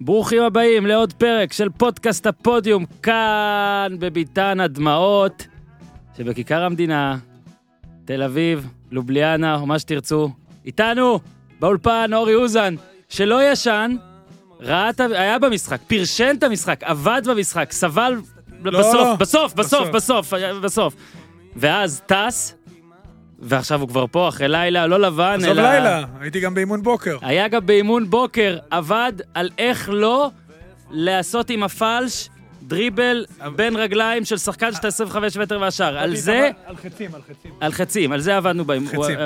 ברוכים הבאים לעוד פרק של פודקאסט הפודיום כאן בביתן הדמעות שבכיכר המדינה, תל אביב, לובליאנה או מה שתרצו. איתנו באולפן אורי אוזן, שלא ישן, ראה את ה... היה במשחק, פרשן את המשחק, עבד במשחק, סבל לא, בסוף, לא. בסוף, בסוף, בסוף. בסוף, בסוף. ואז טס, ועכשיו הוא כבר פה אחרי לילה, לא לבן, עזוב אלא... לילה, הייתי גם באימון בוקר. היה גם באימון בוקר, עבד על איך לא לעשות עם הפלש דריבל בין רגליים של שחקן שאתה 25 מטר והשאר. על זה, על חצים, על חצים. על חצים, על זה עבדנו. חצים.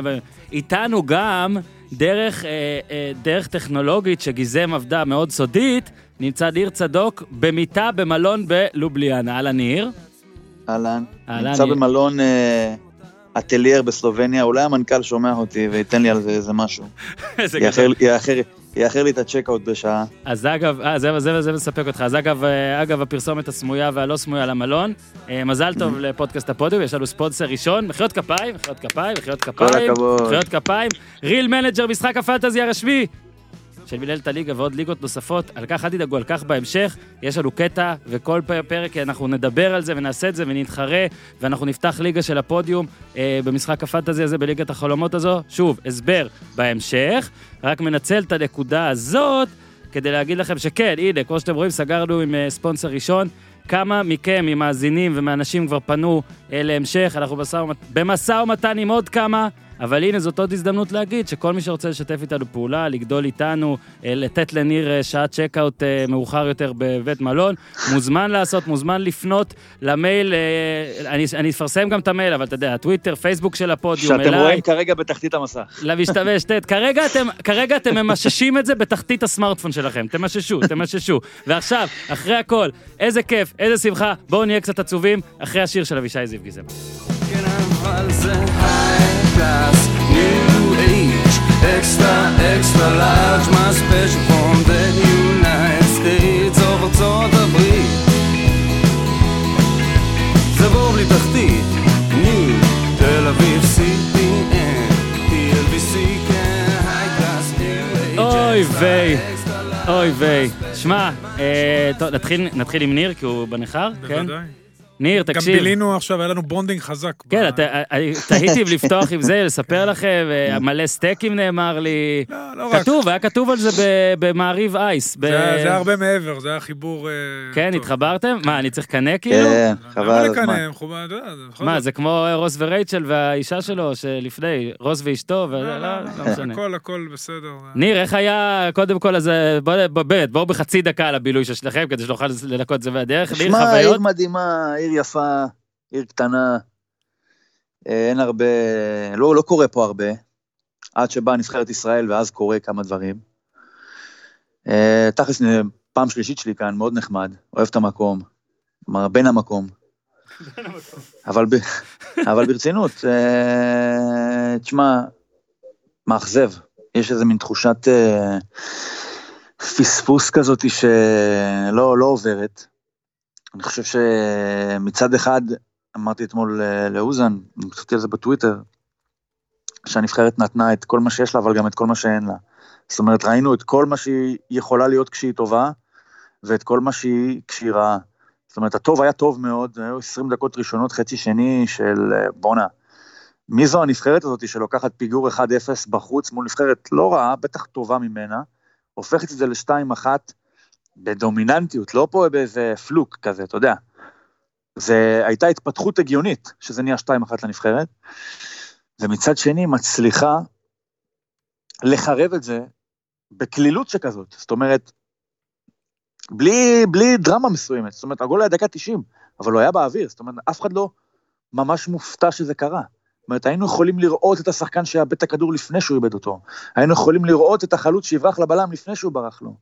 איתנו גם, דרך, אה, אה, דרך טכנולוגית שגיזם עבדה מאוד סודית, נמצא ניר צדוק במיטה במלון בלובליאנה. אהלן ניר. אהלן. נמצא במלון אה, אטלייר בסלובניה, אולי המנכ"ל שומע אותי וייתן לי על זה איזה משהו. יאחר- לי את ה check-out בשעה. אז אגב, אה, זה, זה, זה מספק אותך. אז אגב, אה, אגב, הפרסומת הסמויה והלא סמויה למלון, אה, מזל טוב לפודקאסט הפודיום, יש לנו ספונסר ראשון, מחיאות כפיים, מחיאות כפיים, מחיאות כפיים, הכבוד. מחיאות כפיים, Real Manager, משחק ה fantasy הרשמי. של מנהלת הליגה ועוד ליגות נוספות, על כך אל תדאגו, על כך בהמשך. יש לנו קטע, וכל פרק אנחנו נדבר על זה ונעשה את זה ונתחרה, ואנחנו נפתח ליגה של הפודיום אה, במשחק הפנטזי הזה, בליגת החלומות הזו. שוב, הסבר בהמשך, רק מנצל את הנקודה הזאת כדי להגיד לכם שכן, הנה, כמו שאתם רואים, סגרנו עם אה, ספונסר ראשון. כמה מכם, ממאזינים ומאנשים כבר פנו אה, להמשך, אנחנו במשא ומתן עם עוד כמה, אבל הנה, זאת עוד הזדמנות להגיד שכל מי שרוצה לשתף איתנו פעולה, לגדול איתנו, אה, לתת לניר אה, שעת צ'קאוט אה, מאוחר יותר בבית מלון, מוזמן לעשות, מוזמן לפנות למייל, אני, אני אפרסם גם את המייל, אבל אתה יודע, הטוויטר, פייסבוק של הפודיום, שאתם אליי. רואים כרגע בתחתית המסך. למשתמש, ט', כרגע אתם, כרגע אתם ממששים את זה בתחתית הסמארטפון שלכם, תמששו, תמששו. ועכשיו, אחרי הכל, איזה כיף, איזה שמחה, בואו נהיה קצת עצובים, אחרי השיר של אבישי זיו גיזם. כן, אבל זה high class, new age, extra, extra large, my special from the United States of ארצות הברית. זה בור בלי תחתית, new, תל אביב, CPN, TLBC, כן, class, new age, אוי ויי. אוי ויי. שמע, אה, טוב, נתחיל, נתחיל עם ניר, כי הוא בניכר, כן? בוודאי. ניר, גם תקשיב. בילינו עכשיו, היה לנו בונדינג חזק. כן, ב- אתה- אני תהיתי לפתוח עם זה, לספר לכם, אה, מלא סטייקים נאמר לי. לא, לא רק. כתוב, היה כתוב על זה במעריב אייס. ב- זה היה- הרבה מעבר, זה היה חיבור... אה, כן. התחברתם? מה, אני צריך לקנא כאילו? כן, חבל הזמן. מה. זה כמו רוס ורייצ'ל והאישה שלו שלפני, רוס ואשתו, ולא, לא, לא, לא, לא משנה. הכל, הכל בסדר. ניר, איך היה, קודם כל, אז אה, בואו בחצי דקה על הבילוי של שלכם, כדי שנוכל לנקות את זה מהדרך. ניר, שמע? עיר מדהימה, עיר יפה, עיר קטנה. אה, אין הרבה, לא, לא קורה פה הרבה. עד שבאה נבחרת ישראל, ואז קורה כמה דברים. אה, תכלס, אה, פעם שלישית שלי כאן, מאוד נחמד, אוהב את המקום. כלומר, בן המקום. אבל, ב... אבל ברצינות, תשמע, מאכזב. יש איזה מין תחושת פספוס כזאת שלא לא עוברת. אני חושב שמצד אחד, אמרתי אתמול אה, לאוזן, אני כתבתי על זה בטוויטר, שהנבחרת נתנה את כל מה שיש לה, אבל גם את כל מה שאין לה. זאת אומרת, ראינו את כל מה שהיא יכולה להיות כשהיא טובה, ואת כל מה שהיא כשהיא רעה. זאת אומרת, הטוב היה טוב מאוד, היו 20 דקות ראשונות, חצי שני של אה, בואנה. מי זו הנבחרת הזאת שלוקחת פיגור 1-0 בחוץ מול נבחרת לא רעה, בטח טובה ממנה, הופכת את זה ל-2-1 בדומיננטיות, לא פה באיזה פלוק כזה, אתה יודע. זה הייתה התפתחות הגיונית, שזה נהיה 2-1 לנבחרת, ומצד שני מצליחה לחרב את זה בקלילות שכזאת, זאת אומרת, בלי, בלי דרמה מסוימת, זאת אומרת, הגול היה דקה 90, אבל הוא היה באוויר, זאת אומרת, אף אחד לא ממש מופתע שזה קרה. זאת אומרת, היינו יכולים לראות את השחקן שאיבד את הכדור לפני שהוא איבד אותו. היינו יכולים לראות את החלוץ שיברח לבלם לפני שהוא ברח לו.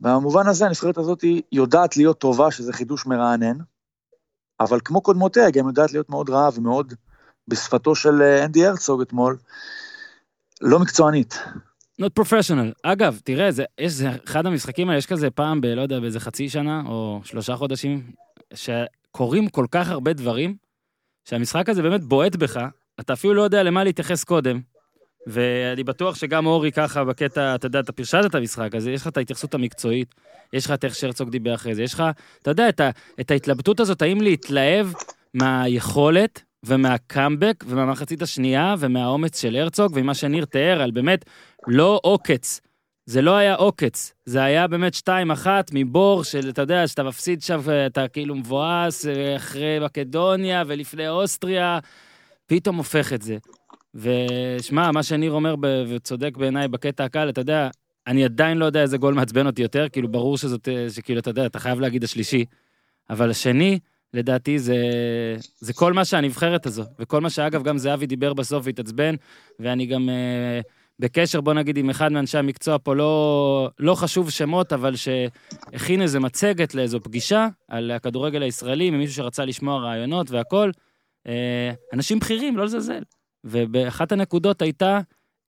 במובן הזה הנבחרת הזאת יודעת להיות טובה, שזה חידוש מרענן, אבל כמו קודמותיה, גם יודעת להיות מאוד רעה ומאוד, בשפתו של אה, אנדי הרצוג אתמול, לא מקצוענית. not professional. אגב, תראה, זה, יש, זה אחד המשחקים האלה, יש כזה פעם ב, לא יודע, באיזה חצי שנה, או שלושה חודשים, שקורים כל כך הרבה דברים, שהמשחק הזה באמת בועט בך, אתה אפילו לא יודע למה להתייחס קודם, ואני בטוח שגם אורי ככה בקטע, אתה יודע, אתה פרשת את המשחק, אז יש לך את ההתייחסות המקצועית, יש לך את איך שהרצוג דיבר אחרי זה, יש לך, אתה יודע, את, ה, את ההתלבטות הזאת, האם להתלהב מהיכולת ומהקאמבק ומהמחצית השנייה ומהאומץ של הרצוג וממה שניר תיאר על באמת לא עוקץ. זה לא היה עוקץ, זה היה באמת 2-1 מבור של, אתה יודע, שאתה מפסיד שם, אתה כאילו מבואס אה, אחרי מקדוניה ולפני אוסטריה, פתאום הופך את זה. ושמע, מה שניר אומר, וצודק בעיניי בקטע הקל, אתה יודע, אני עדיין לא יודע איזה גול מעצבן אותי יותר, כאילו ברור שזאת, אה, שכאילו, אתה יודע, אתה חייב להגיד השלישי, אבל השני, לדעתי, זה, זה כל מה שהנבחרת הזו, וכל מה שאגב, גם זהבי דיבר בסוף והתעצבן, ואני גם אה, בקשר, בוא נגיד, עם אחד מאנשי המקצוע פה, לא, לא חשוב שמות, אבל שהכין איזה מצגת לאיזו פגישה על הכדורגל הישראלי, ממישהו שרצה לשמוע רעיונות והכל. אה, אנשים בכירים, לא לזלזל. ובאחת הנקודות הייתה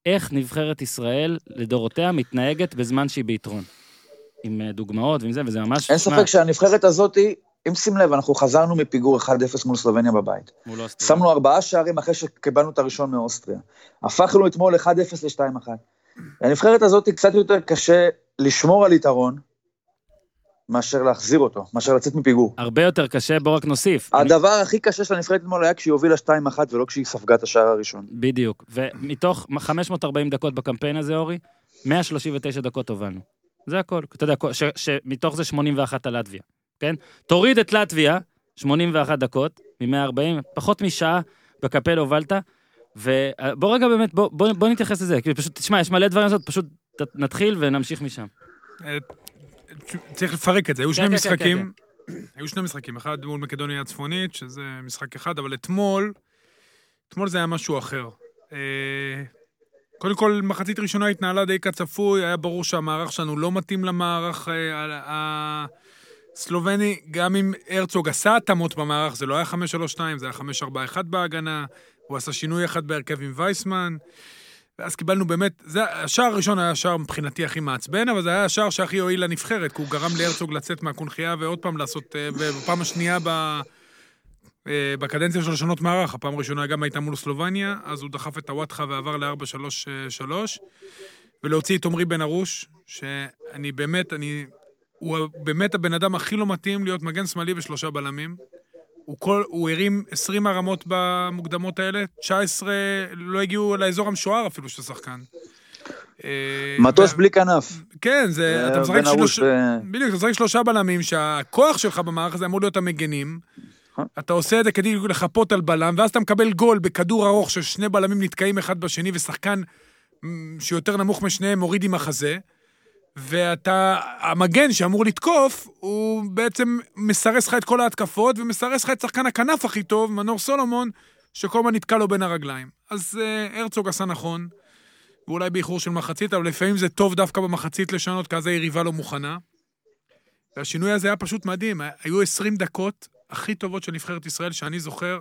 איך נבחרת ישראל לדורותיה מתנהגת בזמן שהיא ביתרון. עם אה, דוגמאות ועם זה, וזה ממש... אין ספק שהנבחרת הזאת, אם שים לב, אנחנו חזרנו מפיגור 1-0 מול סלובניה בבית. מול אוסטריה. שמנו ארבעה שערים אחרי שקיבלנו את הראשון מאוסטריה. הפכנו אתמול 1-0 ל-2-1. הנבחרת הזאת קצת יותר קשה לשמור על יתרון, מאשר להחזיר אותו, מאשר לצאת מפיגור. הרבה יותר קשה, בוא רק נוסיף. אני- הדבר הכי קשה של הנבחרת אתמול היה כשהיא הובילה 2-1 ולא כשהיא ספגה את השער הראשון. בדיוק. ומתוך 540 דקות בקמפיין הזה, אורי, 139 דקות הובלנו. זה הכל. אתה יודע, ש- שמתוך זה 81 על לטביה, כן? תוריד את לטביה, 81 דקות, מ-140, פחות משעה בקפל הובלת, ובוא רגע באמת, בוא, בוא, בוא נתייחס לזה, כאילו פשוט, תשמע, יש מלא דברים לעשות, פשוט נתחיל ונמשיך משם. צריך לפרק את זה, היו שני כן, כן, משחקים, היו שני משחקים, אחד מול מקדוניה הצפונית, שזה משחק אחד, אבל אתמול, אתמול זה היה משהו אחר. אה, קודם כל, מחצית ראשונה התנהלה די כצפוי, היה ברור שהמערך שלנו לא מתאים למערך אה, הסלובני, גם אם הרצוג עשה התאמות במערך, זה לא היה 5-3-2, זה היה 5-4-1 בהגנה, הוא עשה שינוי אחד בהרכב עם וייסמן. ואז קיבלנו באמת, זה, השער הראשון היה השער מבחינתי הכי מעצבן, אבל זה היה השער שהכי הועיל לנבחרת, כי הוא גרם להרצוג לצאת מהקונכייה ועוד פעם לעשות, אה, בפעם השנייה ב, אה, בקדנציה של לשנות מערך, הפעם הראשונה גם הייתה מול סלובניה, אז הוא דחף את הוואטחה ועבר ל-4-3-3, ולהוציא את עמרי בן ארוש, שאני באמת, אני, הוא באמת הבן אדם הכי לא מתאים להיות מגן שמאלי ושלושה בלמים. הוא, כל, הוא הרים 20 הרמות במוקדמות האלה, 19 לא הגיעו לאזור המשוער אפילו של שחקן. אה, מטוס בלי כנף. כן, זה, אתה אה, משחק בן ארוש שלושה... בדיוק, אתה משחק שלושה בלמים, שהכוח שלך במערך הזה אמור להיות המגנים. נכון. אתה עושה את זה כדי לחפות על בלם, ואז אתה מקבל גול בכדור ארוך ששני בלמים נתקעים אחד בשני, ושחקן שיותר נמוך משניהם מוריד עם החזה. ואתה, המגן שאמור לתקוף, הוא בעצם מסרס לך את כל ההתקפות, ומסרס לך את שחקן הכנף הכי טוב, מנור סולומון, שכל הזמן נתקע לו בין הרגליים. אז uh, הרצוג עשה נכון, ואולי באיחור של מחצית, אבל לפעמים זה טוב דווקא במחצית לשנות, כי אז היריבה לא מוכנה. והשינוי הזה היה פשוט מדהים. היו 20 דקות הכי טובות של נבחרת ישראל שאני זוכר,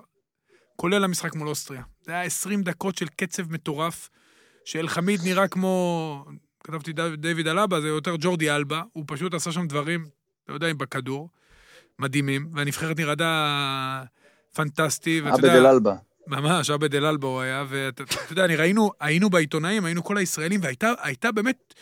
כולל המשחק מול אוסטריה. זה היה 20 דקות של קצב מטורף, שאלחמיד נראה כמו... כתבתי דיוויד אלבה, זה יותר ג'ורדי אלבה, הוא פשוט עשה שם דברים, אתה יודע, בכדור, מדהימים, והנבחרת נראתה פנטסטי, ואתה עבד יודע... אל-אלבה. ממש, עבד אל-אלבה הוא היה, ואתה אתה יודע, אני ראינו, היינו בעיתונאים, היינו כל הישראלים, והייתה הייתה באמת,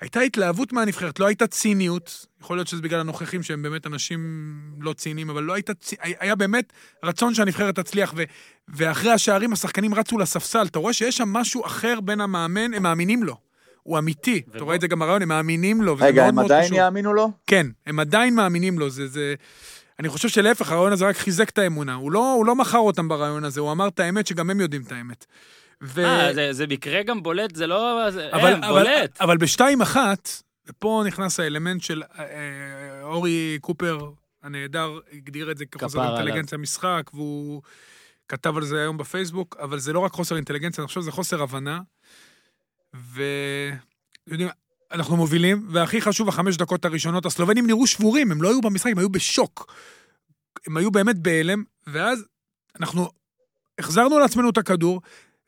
הייתה התלהבות מהנבחרת, לא הייתה ציניות, יכול להיות שזה בגלל הנוכחים שהם באמת אנשים לא ציניים, אבל לא הייתה, היה באמת רצון שהנבחרת תצליח, ו, ואחרי השערים השחקנים רצו לספסל, אתה רואה שיש שם משהו אחר בין המאמן, הם מאמינים לו. הוא אמיתי, אתה ובוא- רואה את זה גם ברעיון, הם מאמינים לו, וזה רגע, מאוד הם מאוד עדיין חשוב. יאמינו לו? כן, הם עדיין מאמינים לו, זה, זה... אני חושב שלהפך, הרעיון הזה רק חיזק את האמונה. הוא לא, הוא לא מכר אותם ברעיון הזה, הוא אמר את האמת שגם הם יודעים את האמת. ו... אה, זה- זה מקרה גם בולט, זה לא... זה- אבל, אין, אבל, בולט. אבל בשתיים אחת, ופה נכנס האלמנט של אה, אה, אורי קופר הנהדר, הגדיר את זה כחוסר. אינטליגנציה משחק, והוא כתב על זה היום בפייסבוק, אבל זה לא רק חוסר אינטליגנציה, אני חושב שזה חוסר הבנה. ו... יודעים, אנחנו מובילים, והכי חשוב, החמש דקות הראשונות, הסלובנים נראו שבורים, הם לא היו במשחק, הם היו בשוק. הם היו באמת בהלם, ואז אנחנו החזרנו לעצמנו את הכדור,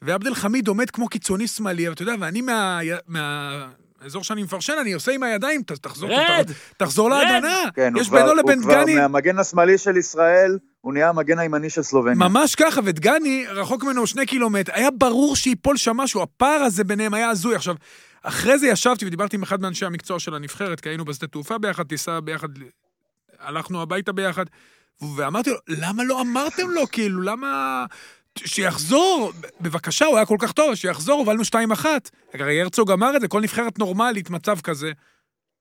ועבד אל חמיד עומד כמו קיצוני שמאלי, ואתה יודע, ואני מה... מה... האזור שאני מפרשן, אני עושה עם הידיים, תחזור, רד! תחזור רד! להגנה. כן, יש בינו לבין הוא כבר דגני... מהמגן השמאלי של ישראל, הוא נהיה המגן הימני של סלובניה. ממש ככה, ודגני, רחוק ממנו שני קילומטר, היה ברור שיפול שם משהו, הפער הזה ביניהם היה הזוי. עכשיו, אחרי זה ישבתי ודיברתי עם אחד מאנשי המקצוע של הנבחרת, כי היינו בשדה תעופה ביחד, טיסה ביחד, הלכנו הביתה ביחד, ואמרתי לו, למה לא אמרתם לו, כאילו, למה... שיחזור, בבקשה, הוא היה כל כך טוב, שיחזור, הובלנו 2-1. הרי הרצוג אמר את זה, כל נבחרת נורמלית, מצב כזה.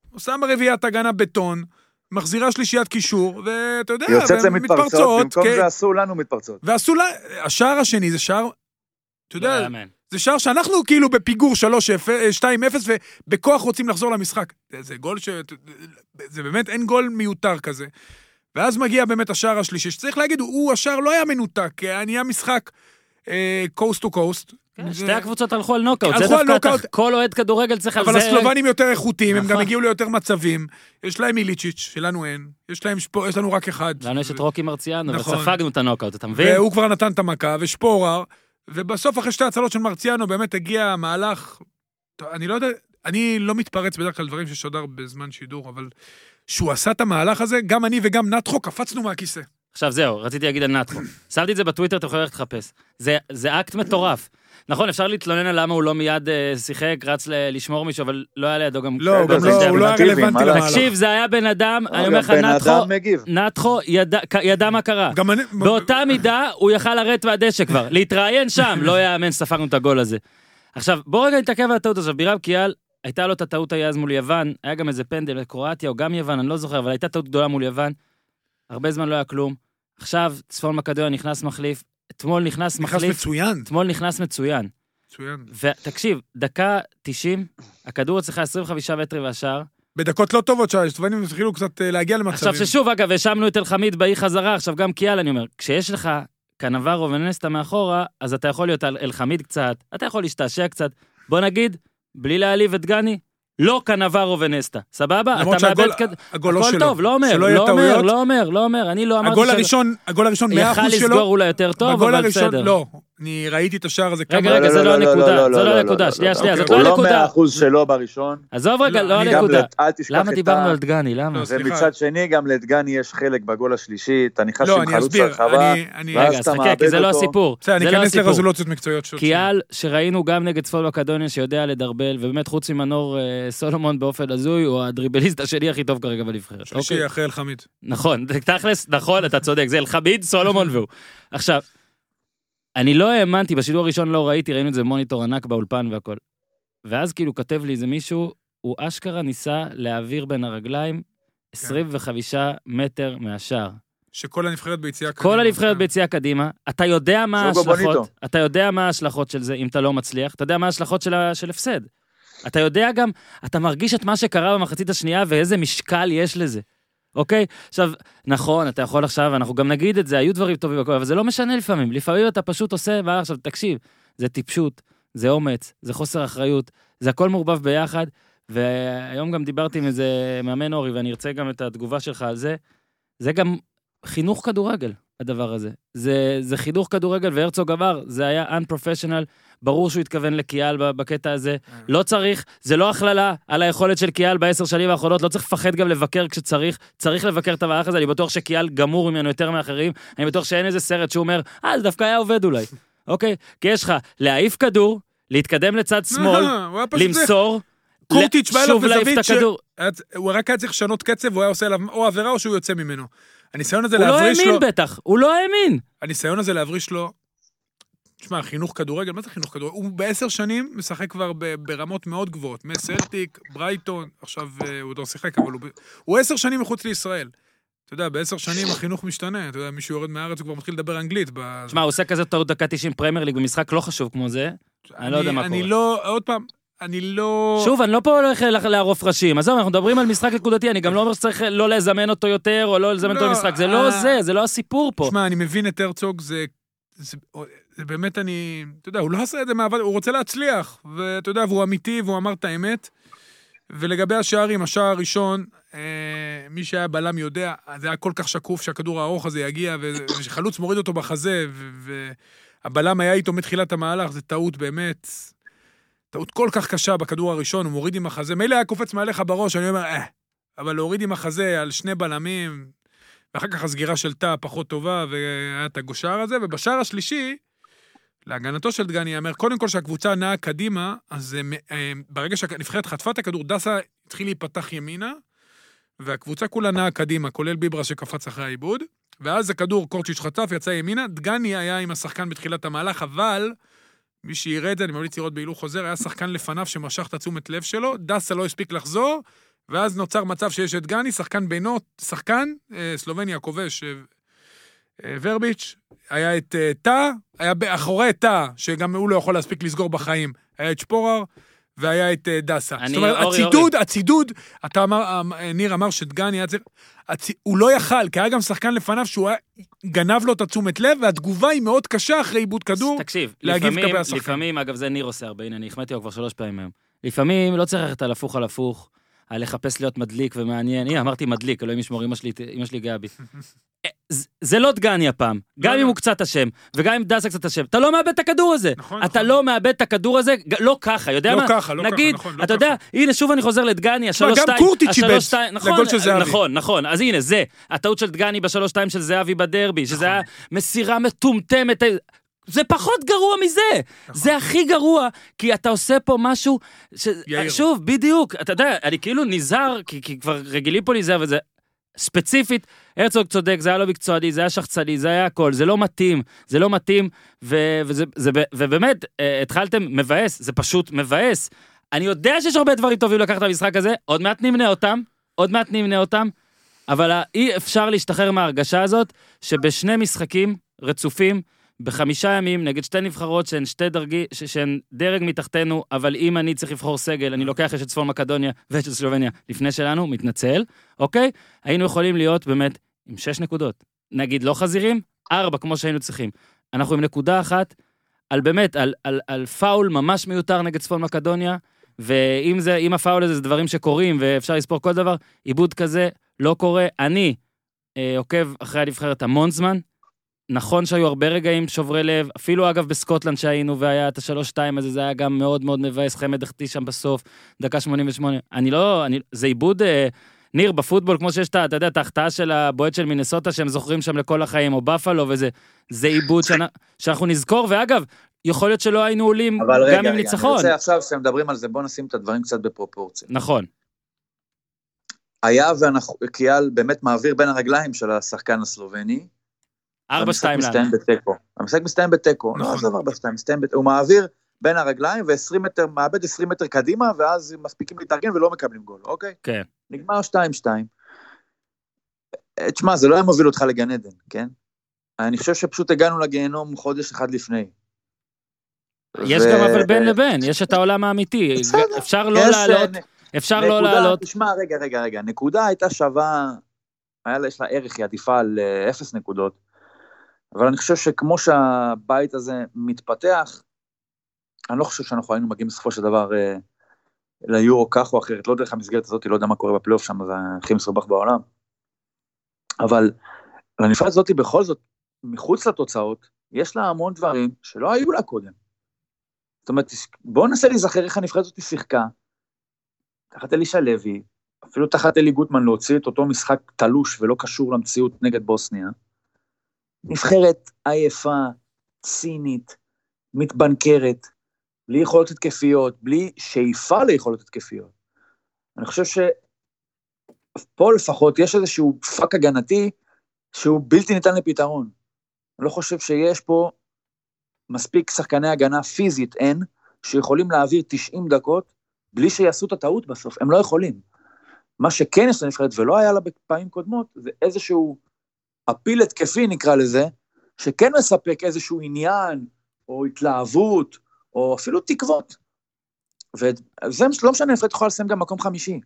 הוא שם רביעיית הגנה בטון, מחזירה שלישיית קישור, ואתה יודע, יוצאת והן למתפרצות, במקום כן. זה עשו לנו מתפרצות. ועשו לה, השער השני זה שער, אתה לא יודע, יאמן. זה שער שאנחנו כאילו בפיגור 3-0, 2-0, ובכוח רוצים לחזור למשחק. זה, זה גול ש... זה באמת, אין גול מיותר כזה. ואז מגיע באמת השער השלישי, שצריך להגיד, הוא, השער לא היה מנותק, היה נהיה משחק קוסט טו קוסט. כן, שתי הקבוצות הלכו על נוקאוט, זה דווקא, נוקאוט. אתה- כל אוהד כדורגל צריך על אבל זה... הסלובנים יותר איכותיים, הם גם נכון. הגיעו ליותר מצבים. יש להם מיליצ'יץ', שלנו אין. יש להם שפו, יש לנו רק אחד. לנו יש את רוקי מרציאנו, נכון. וספגנו את הנוקאוט, אתה מבין? והוא כבר נתן את המכה, ושפורר, ובסוף אחרי שתי הצלות של מרציאנו באמת הגיע המהלך, אני לא יודע, אני לא מתפרץ בדרך כלל דברים ששודר בזמן שידור, אבל שהוא עשה את המהלך הזה, גם אני וגם נתחו קפצנו מהכיסא. עכשיו זהו, רציתי להגיד על נתחו. שמתי את זה בטוויטר, אתם יכולים ללכת לחפש. זה, זה אקט מטורף. נכון, אפשר להתלונן על למה הוא לא מיד אה, שיחק, רץ ל- לשמור מישהו, אבל לא היה לידו גם... לא, הוא גם לא, לא היה רלוונטי מה למהלך. תקשיב, זה היה בן אדם, אני אומר לך, נתחו. נתחו ידע, מה קרה. באותה מידה הוא יכל לרדת מהדשא כבר, להתראיין שם, לא יאמן, ספגנו את הגול הזה. עכשיו, בוא רגע נתעכב על הטעות הזאת. בירם קיאל, הייתה לו את הטעות ההיא אז מול יוון, היה גם איזה פנדל לקרואטיה, או גם יוון, אני לא זוכר, אבל הייתה טעות גדולה מול יוון. הרבה זמן לא היה כלום. עכשיו, צפון מקדוניה נכנס מחליף, אתמול נכנס נכנס מחליף, מצוין. אתמול נכנס מצוין. מצוין. ותקשיב, דקה 90, הכדור אצלך 25 מטרים והשאר. בדקות לא טובות שהסלובנים התחילו קצת אה, להגיע למצבים. עכשיו ששוב, אגב, האשמנו את אלחמיד באי חזרה, עכשיו גם קיאל, אני אומר, כשיש לך קנברו ונסטה מאחורה, אז אתה יכול להיות אלחמיד קצת, אתה יכול להשתעשע קצת. בוא נגיד, בלי להעליב את גני, לא קנברו ונסטה, סבבה? אתה מאבד כד... הגול לא הכל שלו. טוב, לא אומר, לא אומר. לא אומר, לא אומר, אני לא אמרתי הגול ש- הראשון, הגול הראשון 100% יכל שלו. לסגור אולי יותר טוב, אבל הראשון, בסדר. לא. אני ראיתי את השער הזה רגע, כמה... רגע, זה לא הנקודה, זו לא הנקודה, שנייה, לא, שנייה, לא. זאת לא הוא לא הנקודה. מאה אחוז שלו בראשון. עזוב רגע, לא, לא הנקודה. לת- אל תשכח למה דיברנו. על דגני, למה? לא. ומצד שני, גם לדגני יש חלק בגול השלישי, אתה נכנס לא, עם חלוץ אני... ואז רגע, אתה אז חכה, כי זה לא. הסיפור. בסדר, אני זה לא אכנס הסיפור. לרזולוציות מקצועיות שלו. קיאל, שראינו גם נגד צפון מקדוניה שיודע לדרבל, ובאמת חוץ ממנור אה, סולומון באופן הזוי, הוא הדריבליסט השני הכי טוב כרגע בנבחרת. שלישי אוקיי? אחרי אלחמיד. נכון, תכלס, נכון, אתה צודק, זה אלחמיד, סולומון והוא. עכשיו, אני לא האמנתי, בשידור הראשון לא ראיתי, ראינו את זה במוניטור ענק באולפן והכל. ואז כאילו כותב לי איזה מישהו, הוא אשכרה ניסה להעביר בין הרגליים 25 מטר מהשער. שכל הנבחרת ביציאה כל הנבחרת כן. ביציאה קדימה, אתה יודע מה ההשלכות. אתה יודע מה ההשלכות של זה אם אתה לא מצליח, אתה יודע מה ההשלכות של הפסד. אתה יודע גם, אתה מרגיש את מה שקרה במחצית השנייה ואיזה משקל יש לזה, אוקיי? עכשיו, נכון, אתה יכול עכשיו, אנחנו גם נגיד את זה, היו דברים טובים והכל, אבל זה לא משנה לפעמים, לפעמים אתה פשוט עושה, מה עכשיו, תקשיב, זה טיפשות, זה אומץ, זה חוסר אחריות, זה הכל מעורבב ביחד, והיום גם דיברתי עם איזה מאמן אורי, ואני ארצה גם את התגובה שלך על זה, זה גם חינוך כדורגל, הדבר הזה. זה, זה חינוך כדורגל, והרצוג אמר, זה היה unprofessional, ברור שהוא התכוון לקיאל בקטע הזה. לא צריך, זה לא הכללה על היכולת של קיאל בעשר שנים האחרונות, לא צריך לפחד גם לבקר כשצריך, צריך לבקר את המהלך הזה, אני בטוח שקיאל גמור ממנו יותר מאחרים, אני בטוח שאין איזה סרט שהוא אומר, אה, זה דווקא היה עובד אולי, אוקיי? כי יש לך להעיף כדור, להתקדם לצד שמאל, אה, הוא זה. למסור, קורטיץ' בא אליו בזווית הוא רק היה צריך לשנות קצב, והוא היה עושה עליו או עבירה או שהוא יוצא ממנו. הניסיון הזה הוא לא להבריש לו... האמין בטח, הוא לא האמין. הניסיון הזה להבריש לו... תשמע, חינוך כדורגל, מה זה חינוך כדורגל? הוא בעשר שנים משחק כבר ברמות מאוד גבוהות. מסלטיק, ברייטון, עכשיו אה, הוא עוד לא שיחק, אבל הוא... הוא עשר שנים מחוץ לישראל. אתה יודע, בעשר שנים החינוך משתנה. אתה יודע, מישהו יורד מהארץ, הוא כבר מתחיל לדבר אנגלית. תשמע, הוא עושה כזה טעות דקה 90 פרמייר ליג במשחק לא חשוב כמו זה. אני לא יודע מה אני קורה. לא... עוד פעם, אני לא... שוב, אני לא פה הולך לערוף ראשים. עזוב, אנחנו מדברים על משחק נקודתי, אני גם לא אומר שצריך לא לזמן אותו יותר, או לא לזמן אותו לא, למשחק. זה לא אה, זה, זה לא הסיפור פה. תשמע, אני מבין את הרצוג, זה, זה, זה באמת אני, אתה יודע, הוא לא עשה את זה מעבד, הוא רוצה להצליח, ואתה יודע, והוא אמיתי, והוא אמר את האמת. ולגבי השערים, השער הראשון, אה, מי שהיה בלם יודע, זה היה כל כך שקוף שהכדור הארוך הזה יגיע, ושחלוץ מוריד אותו בחזה, והבלם היה איתו מתחילת המהלך, זה טעות באמת, טעות כל כך קשה בכדור הראשון, הוא מוריד עם החזה, מילא היה קופץ מעליך בראש, אני אומר, אה, אבל להוריד עם החזה על שני בלמים, ואחר כך הסגירה של תא פחות טובה, והיה את הגושער הזה, ובשער השלישי, להגנתו של דגני ייאמר, קודם כל שהקבוצה נעה קדימה, אז אה, אה, ברגע שהנבחרת חטפה את הכדור, דסה התחיל להיפתח ימינה, והקבוצה כולה נעה קדימה, כולל ביברה שקפץ אחרי העיבוד, ואז הכדור, קורצ'יץ' חטף, יצא ימינה, דגני היה עם השחקן בתחילת המהלך, אבל מי שיראה את זה, אני ממליץ לראות בהילוך חוזר, היה שחקן לפניו שמשך את התשומת לב שלו, דסה לא הספיק לחזור, ואז נוצר מצב שיש את דגני, שחקן בינו, שחקן, אה, סלובניה הכובש, אה, אה, ורביץ', היה את אה, טאה, היה מאחורי טאה, שגם הוא לא יכול להספיק לסגור בחיים, היה את שפורר, והיה את אה, דסה. אני- זאת אומרת, אורי, הצידוד, הצידוד, אתה אמר, אה, ניר אמר שדגני היה צריך, הצ... הוא לא יכל, כי היה גם שחקן לפניו שהוא היה, גנב לו את התשומת לב, והתגובה היא מאוד קשה אחרי עיבוד כדור. תקשיב, להגיב כלפי השחקן. לפעמים, אגב, זה ניר עושה הרבה, הנה, אני החמאתי לו כבר שלוש פעמים היום. לפעמים לא צריך ללכת על הפוך על הפוך, על לחפש להיות מדליק ומעניין. הנה, אמרתי מדליק, אלוהים ישמור, אמא שלי, אמא שלי גאה בי. זה- לא דגני הפעם, גם לא, אם לא. הוא קצת אשם, וגם אם דסה קצת אשם, אתה לא מאבד את הכדור הזה. נכון, אתה נכון. לא מאבד את הכדור הזה, לא ככה, יודע לא מה? ככה, לא ככה, נגיד, נכון, לא אתה יודע, הנה, שוב אני חוזר לדגני, השלוש גם שתיים, קורטיץ' השלוש איבד לגול של זהבי. נכון, נכון, אז הנה, זה, הטעות של דגני בשלוש שתיים של זהבי בדרבי, שזה. היה מסירה מטומטמת, זה פחות גרוע מזה, נכון. זה הכי גרוע, כי אתה עושה פה משהו, ש... יאיר. שוב, בדיוק, אתה יודע, אני כאילו נזהר, כי, כי כבר רגילים פה להיזהר וזה, ספציפית, הרצוג צודק, זה היה לא מקצועני, זה היה שחצני, זה היה הכל, זה לא מתאים, זה לא מתאים, ו... וזה, זה... ובאמת, אה, התחלתם מבאס, זה פשוט מבאס. אני יודע שיש הרבה דברים טובים לקחת במשחק הזה, עוד מעט נמנה אותם, עוד מעט נמנה אותם, אבל אי אפשר להשתחרר מההרגשה הזאת שבשני משחקים רצופים, בחמישה ימים, נגד שתי נבחרות שהן שתי דרגי, שהן דרג מתחתנו, אבל אם אני צריך לבחור סגל, אני לוקח את של צפון מקדוניה של סלובניה לפני שלנו, מתנצל, אוקיי? היינו יכולים להיות באמת עם שש נקודות. נגיד לא חזירים, ארבע, כמו שהיינו צריכים. אנחנו עם נקודה אחת, על באמת, על, על, על פאול ממש מיותר נגד צפון מקדוניה, ואם זה, אם הפאול הזה זה דברים שקורים ואפשר לספור כל דבר, עיבוד כזה לא קורה. אני אה, עוקב אחרי הנבחרת המון זמן. נכון שהיו הרבה רגעים שוברי לב, אפילו אגב בסקוטלנד שהיינו והיה את השלוש-שתיים הזה, זה היה גם מאוד מאוד מבאס, חמד החטיא שם בסוף, דקה 88. אני לא, אני, זה עיבוד, אה, ניר, בפוטבול, כמו שיש את, אתה יודע, את ההחטאה של הבועט של מינסוטה שהם זוכרים שם לכל החיים, או בפלו וזה, זה עיבוד שאנ- שאנחנו נזכור, ואגב, יכול להיות שלא היינו עולים אבל רגע, גם רגע, עם אני ניצחון. רוצה עכשיו, כשמדברים על זה, בואו נשים את הדברים קצת בפרופורציה. נכון, היה ואנחנו, קיאל באמת מעביר בין הרגליים של השחקן הסלובני. ארבע שתיים המשחק לנו. מסתיים בתיקו. המשחק מסתיים בתיקו. לא, נכון. עזוב ארבע שתיים, מסתיים בתיקו. הוא מעביר בין הרגליים ו-20 מטר, מאבד 20 מטר קדימה, ואז מספיקים להתארגן ולא מקבלים גול, אוקיי? כן. נגמר 2-2. אה, תשמע, זה לא היה מוביל אותך לגן עדן, כן? אני חושב שפשוט הגענו לגיהנום חודש אחד לפני. יש ו- גם אבל בין לבין, יש את העולם האמיתי. בסדר. אפשר לא יש, לעלות, אה, אפשר לא נקודה, לעלות. תשמע, רגע, רגע, רגע, נקודה הייתה שווה, היה לה, יש לה ערך, היא עדיפה על אה, אפס נקודות, אבל אני חושב שכמו שהבית הזה מתפתח, אני לא חושב שאנחנו היינו מגיעים בסופו של דבר אה, ליורו כך או אחרת, לא דרך המסגרת הזאת, לא יודע מה קורה בפלייאוף שם, זה הכי מסובך בעולם. אבל לנבחרת הזאת בכל זאת, מחוץ לתוצאות, יש לה המון דברים שלא היו לה קודם. זאת אומרת, בואו ננסה להיזכר איך הנבחרת הזאת שיחקה, תחת אלישע לוי, אפילו תחת אלי גוטמן להוציא את אותו משחק תלוש ולא קשור למציאות נגד בוסניה. נבחרת עייפה, צינית, מתבנקרת, בלי יכולות התקפיות, בלי שאיפה ליכולות התקפיות. אני חושב שפה לפחות יש איזשהו פאק הגנתי שהוא בלתי ניתן לפתרון. אני לא חושב שיש פה מספיק שחקני הגנה פיזית, אין, שיכולים להעביר 90 דקות בלי שיעשו את הטעות בסוף, הם לא יכולים. מה שכן יש לנבחרת ולא היה לה בפעמים קודמות, זה איזשהו appeal התקפי נקרא לזה, שכן מספק איזשהו עניין, או התלהבות, או אפילו תקוות. וזה לא משנה, נבחרת יכולה לסיים גם מקום חמישי.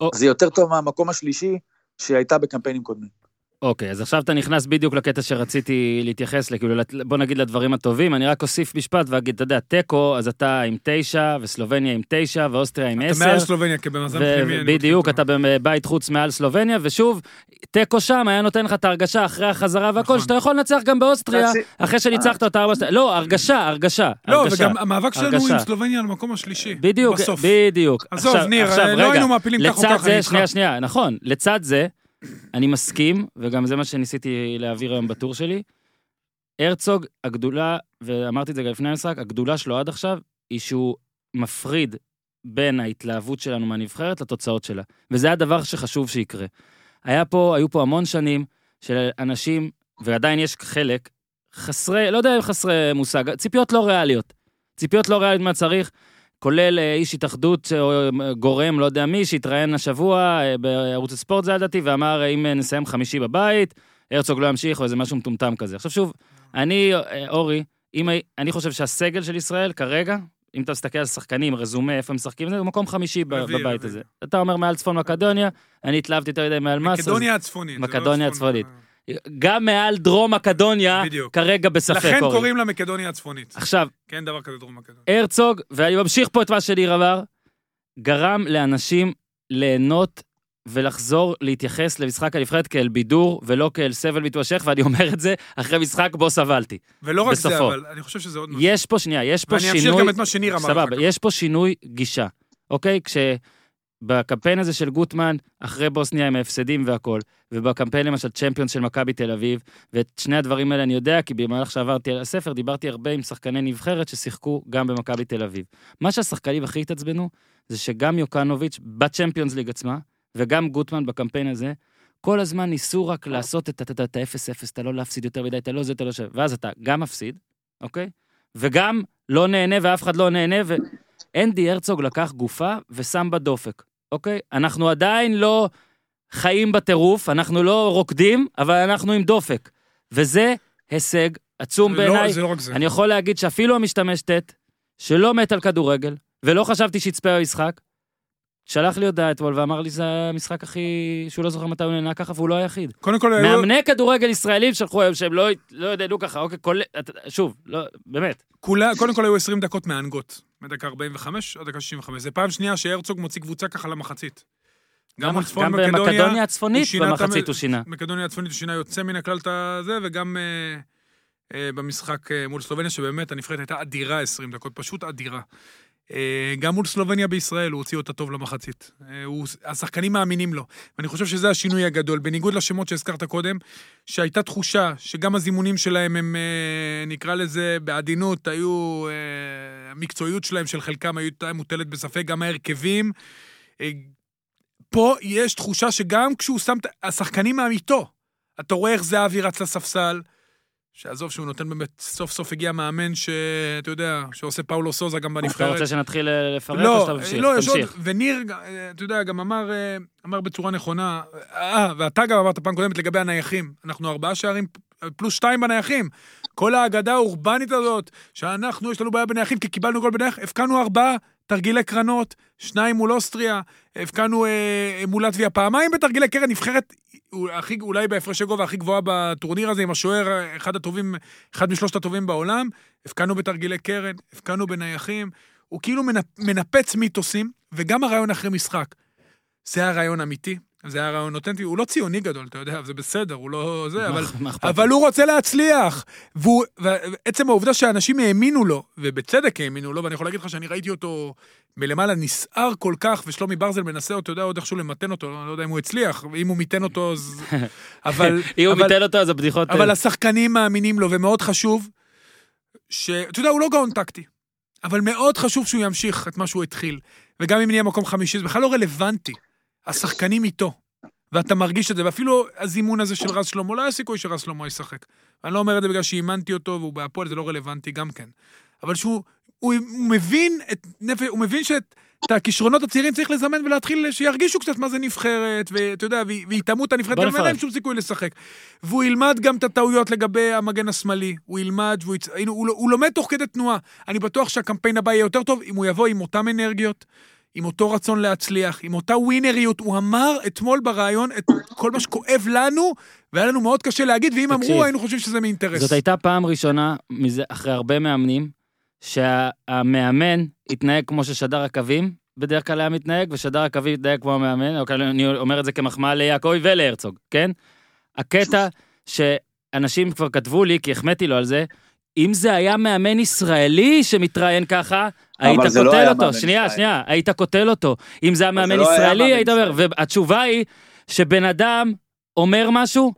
או. זה יותר טוב מהמקום השלישי שהייתה בקמפיינים קודמים. אוקיי, אז עכשיו אתה נכנס בדיוק לקטע שרציתי להתייחס, לכאילו, לת- בוא נגיד לדברים הטובים, אני רק אוסיף משפט ואגיד, אתה יודע, תיקו, אז אתה עם תשע, וסלובניה עם תשע, ואוסטריה עם אתה עשר. מעל סלובניה, כי במאזן פנימי... אני בדיוק, אתה בבית חוץ מעל סלובניה, ושוב, תיקו שם היה נותן לך את ההרגשה אחרי החזרה והכל, נכון. שאתה יכול לנצח גם באוסטריה, אחרי שניצחת אותה ארבע שתיים. לא, הרגשה, הרגשה. לא, הרגשה. וגם המאבק שלנו הרגשה. עם סלובניה על המקום השלישי. בדיוק, בסוף. בדיוק. עזוב, עכשיו- ניר, עכשיו, לא רגע, היינו מעפילים כך או לצד זה, אני מסכים, וגם זה מה שניסיתי להעביר היום בטור שלי. הרצוג, הגדולה, ואמרתי את זה גם לפני המשחק, הגדולה שלו עד עכשיו, היא שהוא מפריד בין ההתלהבות שלנו מהנבחרת לתוצאות שלה. וזה הדבר שחשוב שיקרה. היה פה, היו פה המון שנים של אנשים, ועדיין יש חלק, חסרי, לא יודע אם חסרי מושג, ציפיות לא ריאליות. ציפיות לא ריאליות מה צריך, כולל אה, איש התאחדות או אה, גורם, לא יודע מי, שהתראיין השבוע אה, בערוץ הספורט זה לדעתי, ואמר אם נסיים חמישי בבית, הרצוג לא ימשיך או איזה משהו מטומטם כזה. עכשיו שוב, אני, אורי, אם, אני חושב שהסגל של ישראל כרגע, אם אתה מסתכל על שחקנים, רזומה, איפה הם משחקים, זה מקום חמישי רביע, בבית רביע. הזה. אתה אומר מעל צפון מקדוניה, אני התלהבתי יותר מדי מעל מסה. מקדוניה הצפונית. לא מקדוניה הצפונית. גם מעל דרום מקדוניה, בדיוק. כרגע בספק לכן קוראים. קוראים לה מקדוניה הצפונית. עכשיו, כן דבר כזה דרום מקדוניה. הרצוג, ואני ממשיך פה את מה שניר אמר, גרם לאנשים ליהנות ולחזור להתייחס למשחק הנבחרת כאל בידור ולא כאל סבל מתמשך, ואני אומר את זה אחרי משחק בו סבלתי. ולא רק בסופו. זה, אבל אני חושב שזה עוד משהו. יש פה, שנייה, יש פה ואני שינוי... ואני אמשיך גם את מה שניר אמר. סבבה, יש פה שינוי גישה, אוקיי? כש... בקמפיין הזה של גוטמן, אחרי בוסניה עם ההפסדים והכל, ובקמפיין למשל צ'מפיונס של מכבי תל אביב, ואת שני הדברים האלה אני יודע, כי במהלך שעברתי על הספר, דיברתי הרבה עם שחקני נבחרת ששיחקו גם במכבי תל אביב. מה שהשחקנים הכי התעצבנו, זה שגם יוקנוביץ' בצ'מפיונס ליג עצמה, וגם גוטמן בקמפיין הזה, כל הזמן ניסו רק לעשות את ה-0-0, אתה לא להפסיד יותר מדי, אתה לא זה, אתה לא שווה, ואז אתה גם מפסיד, אוקיי? וגם לא נהנה ואף אחד לא נהנה, ואנדי הרצוג לקח גופה ושם בה דופק, אוקיי? אנחנו עדיין לא חיים בטירוף, אנחנו לא רוקדים, אבל אנחנו עם דופק. וזה הישג עצום לא, בעיניי. זה לא רק זה. אני יכול להגיד שאפילו המשתמש ט', שלא מת על כדורגל, ולא חשבתי שיצפה במשחק, שלח לי הודעה אתמול ואמר לי זה המשחק הכי... שהוא לא זוכר מתי הוא נהנה ככה והוא לא היחיד. קודם כל... מאמני היו... כדורגל ישראלים שלחו היום שהם לא, לא ידעו ככה, אוקיי, כל... שוב, לא, באמת. כולה, קודם כל היו 20 דקות מהנגות, מדקה 45 עד דקה 65. זה פעם שנייה שהרצוג מוציא קבוצה ככה למחצית. גם, גם, גם במקדוניה הצפונית במחצית הוא שינה. מקדוניה הצפונית הוא שינה יוצא מן הכלל את הזה, וגם אה, אה, במשחק אה, מול סלובניה, שבאמת הנבחרת הייתה אדירה 20 דקות, פשוט אדירה. אה, גם מול סלובניה בישראל הוא הוציא אותה טוב למחצית. אה, הוא, השחקנים מאמינים לו. ואני חושב שזה השינוי הגדול. בניגוד לשמות שהזכרת קודם, שהייתה תחושה שגם הזימונים שלהם הם, אה, נקרא לזה בעדינות, היו, המקצועיות שלהם של חלקם הייתה מוטלת בספק, גם ההרכבים. פה יש תחושה שגם כשהוא שם, השחקנים מאמיתו. אתה רואה איך זהבי רץ לספסל, שעזוב שהוא נותן באמת, סוף סוף הגיע מאמן שאתה יודע, שעושה פאולו סוזה גם בנבחרת. אתה רוצה שנתחיל אה, לפרט לא, או שאתה ממשיך? לא, יש עוד, וניר, אה, אתה יודע, גם אמר, אה, אמר בצורה נכונה, אה, ואתה גם אמרת פעם קודמת לגבי הנייחים, אנחנו ארבעה שערים פלוס שתיים בנייחים. כל האגדה האורבנית הזאת, שאנחנו, יש לנו בעיה בנייחים כי קיבלנו גול בנייח, הפקענו ארבעה תרגילי קרנות, שניים מול אוסטריה, הפקענו אה, מול לטביה פעמיים בתרגילי קרן, נבחרת הכי, אולי בהפרשי גובה הכי גבוהה בטורניר הזה, עם השוער, אחד הטובים, אחד משלושת הטובים בעולם. הפקענו בתרגילי קרן, הפקענו בנייחים. הוא כאילו מנפץ מיתוסים, וגם הרעיון אחרי משחק. זה הרעיון אמיתי, זה היה רעיון אותנטי, הוא לא ציוני גדול, אתה יודע, זה בסדר, הוא לא זה, אבל, אבל הוא רוצה להצליח. והוא, ועצם העובדה שאנשים האמינו לו, ובצדק האמינו לו, ואני יכול להגיד לך שאני ראיתי אותו מלמעלה נסער כל כך, ושלומי ברזל מנסה אתה יודע, עוד איכשהו למתן אותו, אני לא יודע אם הוא הצליח, אם הוא מיתן אותו, אז... אבל... אם הוא מיתן אותו, אז הבדיחות... אבל השחקנים מאמינים לו, ומאוד חשוב, ש... אתה יודע, הוא לא גאון טקטי, אבל מאוד חשוב שהוא ימשיך את מה שהוא התחיל. וגם אם נהיה מקום חמישי, זה בכלל לא רלוונטי. השחקנים איתו. ואתה מרגיש את זה, ואפילו הזימון הזה של רז שלמה, לא היה סיכוי שרז שלמה ישחק. אני לא אומר את זה בגלל שאימנתי אותו והוא בהפועל, זה לא רלוונטי גם כן. אבל שהוא הוא, הוא מבין, את, הוא מבין שאת את הכישרונות הצעירים צריך לזמן ולהתחיל, שירגישו קצת מה זה נבחרת, ואתה יודע, ויטעמו את הנבחרת, גם אין להם שום סיכוי לשחק. והוא ילמד גם את הטעויות לגבי המגן השמאלי, הוא ילמד, והוא, יצ... הוא, הוא לומד תוך כדי תנועה. אני בטוח שהקמפיין הבא יהיה יותר טוב אם הוא יבוא עם אותן אנרגיות. עם אותו רצון להצליח, עם אותה ווינריות. הוא אמר אתמול בריאיון את כל מה שכואב לנו, והיה לנו מאוד קשה להגיד, ואם תקשיב, אמרו, היינו חושבים שזה מאינטרס. זאת הייתה פעם ראשונה, מזה, אחרי הרבה מאמנים, שהמאמן התנהג כמו ששדר הקווים, בדרך כלל היה מתנהג, ושדר הקווים התנהג כמו המאמן, אוקיי, אני אומר את זה כמחמאה ליעקבי ולהרצוג, כן? הקטע שאנשים כבר כתבו לי, כי החמאתי לו על זה, אם זה היה מאמן ישראלי שמתראיין ככה, היית קוטל לא אותו. שנייה, ישראלי. שנייה, היית קוטל אותו. אם זה היה מאמן לא ישראלי, היית אומר, והתשובה היא שבן אדם אומר משהו,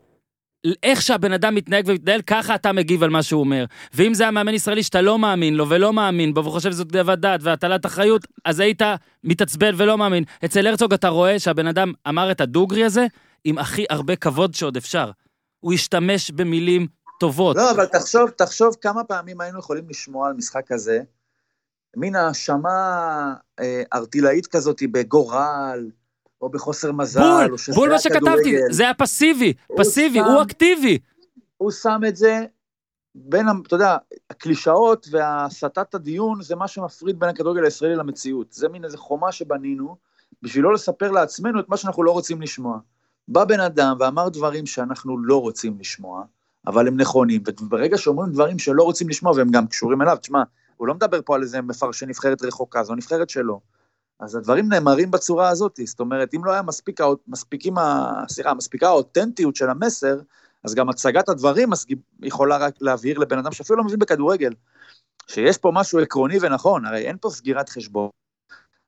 איך שהבן אדם מתנהג ומתנהל, ככה אתה מגיב על מה שהוא אומר. ואם זה המאמן ישראלי שאתה לא מאמין לו ולא מאמין בו, וחושב שזאת גאוות דעת והטלת אחריות, אז היית מתעצבן ולא מאמין. אצל הרצוג אתה רואה שהבן אדם אמר את הדוגרי הזה עם הכי הרבה כבוד שעוד אפשר. הוא השתמש במילים טובות. לא, אבל תחשוב, תחשוב כמה פעמים היינו יכולים לשמוע על משחק כזה, מין האשמה אה, ארטילאית כזאת בגורל, או בחוסר מזל, בול, או שזה בול מה שכתבתי. זה היה פסיבי, הוא פסיבי, שם- הוא אקטיבי. הוא שם את זה בין, אתה יודע, הקלישאות והסטת הדיון זה מה שמפריד בין הכדורגל הישראלי למציאות. זה מין איזה חומה שבנינו, בשביל לא לספר לעצמנו את מה שאנחנו לא רוצים לשמוע. בא בן אדם ואמר דברים שאנחנו לא רוצים לשמוע, אבל הם נכונים, וברגע שאומרים דברים שלא רוצים לשמוע והם גם קשורים אליו, תשמע, הוא לא מדבר פה על איזה מפרשן נבחרת רחוקה, זו נבחרת שלו. אז הדברים נאמרים בצורה הזאת, זאת אומרת, אם לא היה מספיק, מספיקים, סליחה, מספיקה האותנטיות של המסר, אז גם הצגת הדברים יכולה רק להבהיר לבן אדם שאפילו לא מבין בכדורגל, שיש פה משהו עקרוני ונכון, הרי אין פה סגירת חשבון,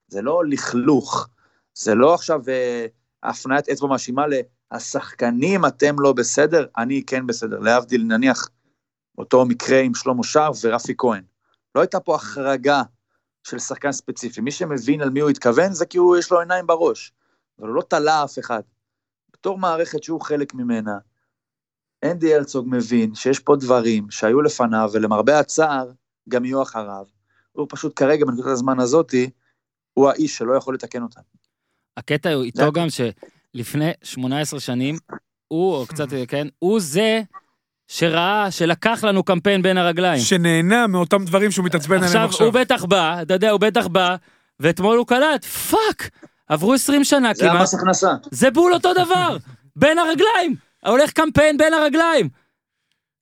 זה לא לכלוך, זה לא עכשיו אה, הפניית אצבע מאשימה להשחקנים אתם לא בסדר, אני כן בסדר, להבדיל נניח אותו מקרה עם שלמה שרף ורפי כהן. לא הייתה פה החרגה של שחקן ספציפי, מי שמבין על מי הוא התכוון זה כי הוא יש לו עיניים בראש, אבל הוא לא תלה אף אחד. בתור מערכת שהוא חלק ממנה, אנדי הרצוג מבין שיש פה דברים שהיו לפניו, ולמרבה הצער, גם יהיו אחריו. הוא פשוט כרגע, בנקודת הזמן הזאתי, הוא האיש שלא יכול לתקן אותם. הקטע הוא איתו גם שלפני 18 שנים, הוא, או קצת, כן, הוא זה שראה, שלקח לנו קמפיין בין הרגליים. שנהנה מאותם דברים שהוא מתעצבן עליהם עכשיו, עכשיו. הוא בטח בא, אתה יודע, הוא בטח בא, ואתמול הוא קלט, fuck, עברו 20 שנה זה כמעט, המס הכנסה. זה בול אותו דבר, בין הרגליים, הולך קמפיין בין הרגליים.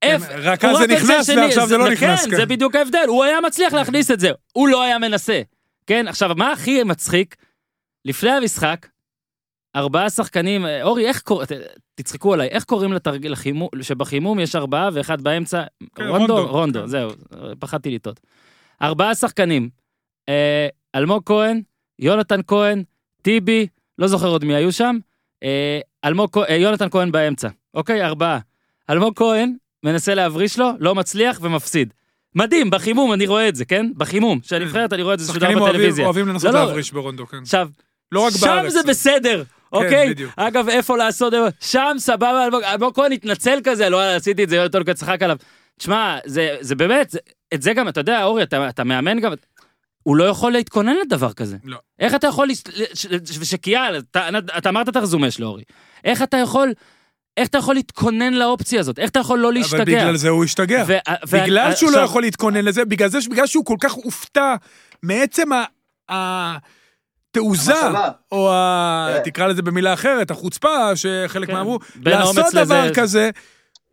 כן, רק אז זה נכנס ועכשיו זה לא נכנס, כן, כן. זה בדיוק ההבדל, הוא היה מצליח להכניס את זה, הוא לא היה מנסה. כן, עכשיו, מה הכי מצחיק? לפני המשחק, ארבעה שחקנים, אה, אורי, איך קוראים, תצחקו עליי, איך קוראים לתרגיל החימום, שבחימום יש ארבעה ואחד באמצע? כן, רונדו? רונדו, כן. זהו, פחדתי לטעות. ארבעה שחקנים, אה, אלמוג כהן, יונתן כהן, טיבי, לא זוכר עוד מי היו שם, אה, אלמוג, כהן- יונתן כהן באמצע, אוקיי, ארבעה. אלמוג כהן מנסה להבריש לו, לא מצליח ומפסיד. מדהים, בחימום אני רואה את זה, כן? בחימום, של הנבחרת אני רואה את זה שודר שחקנים אוהבים- בטלוויזיה. לנסות לא. להבריש ברונדו, כן. עכשיו, לא רק שם בארץ. זה בסדר, אוקיי? בדיוק. אגב, איפה לעשות, שם סבבה, אלמוג- כהן התנצל כזה, לא עשיתי את זה, יונתן כהן צחק עליו. תשמע, זה, זה באמת, זה, את זה גם, אתה יודע, אורי, אתה, אתה מאמן גם, הוא לא יכול להתכונן לדבר כזה. לא. איך אתה יכול, לס- ש- ש- ושקיאל, אתה, אתה אמרת את הרזומה שלו, אורי. איך אתה יכול, איך אתה יכול להתכונן לאופציה הזאת? איך אתה יכול לא להשתגע? אבל בגלל זה הוא השתגע. ו- ו- בגלל שהוא לא עכשיו- יכול להתכונן לזה, בגלל זה, בגלל שהוא כל כך הופתע מעצם ה- התעוזה. או ה... כן. תקרא לזה במילה אחרת, החוצפה, שחלק כן. מהאמרו, בין לעשות דבר כזה,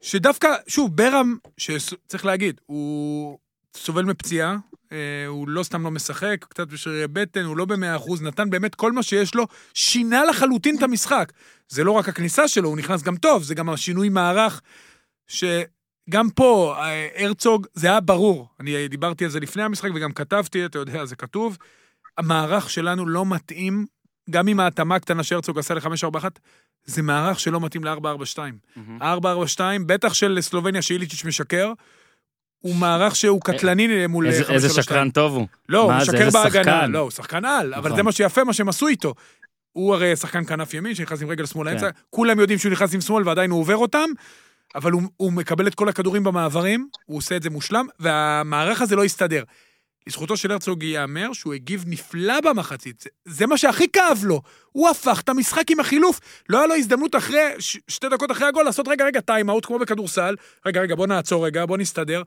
שדווקא, שוב, ברם, שצריך להגיד, הוא סובל מפציעה, אה, הוא לא סתם לא משחק, קצת בשרירי בטן, הוא לא במאה אחוז, נתן באמת כל מה שיש לו, שינה לחלוטין את המשחק. זה לא רק הכניסה שלו, הוא נכנס גם טוב, זה גם השינוי מערך, שגם פה, אה, הרצוג, זה היה ברור. אני דיברתי על זה לפני המשחק וגם כתבתי, אתה יודע, זה כתוב. המערך שלנו לא מתאים, גם עם ההתאמה הקטנה שהרצוג עשה ל-541, זה מערך שלא מתאים ל-442. מהמם. 442, בטח של סלובניה שאיליצ'יץ' משקר, הוא מערך שהוא קטלני מול איזה, איזה 542. שקרן טוב הוא. לא, הוא משקר בהגנה. לא, הוא שחקן על, אבל נכון. זה מה שיפה, מה שהם עשו איתו. הוא הרי שחקן כנף ימין, שנכנס עם רגל שמאל כן. לאמצע, כולם יודעים שהוא נכנס עם שמאל ועדיין הוא עובר אותם, אבל הוא, הוא מקבל את כל הכדורים במעברים, הוא עושה את זה מושלם, והמערך הזה לא יסתדר. לזכותו של הרצוג ייאמר שהוא הגיב נפלא במחצית. זה, זה מה שהכי כאב לו. הוא הפך את המשחק עם החילוף. לא היה לו הזדמנות אחרי, ש, שתי דקות אחרי הגול, לעשות רגע, רגע, טיים אאוט, כמו בכדורסל. רגע, רגע, בוא נעצור רגע, בוא נסתדר.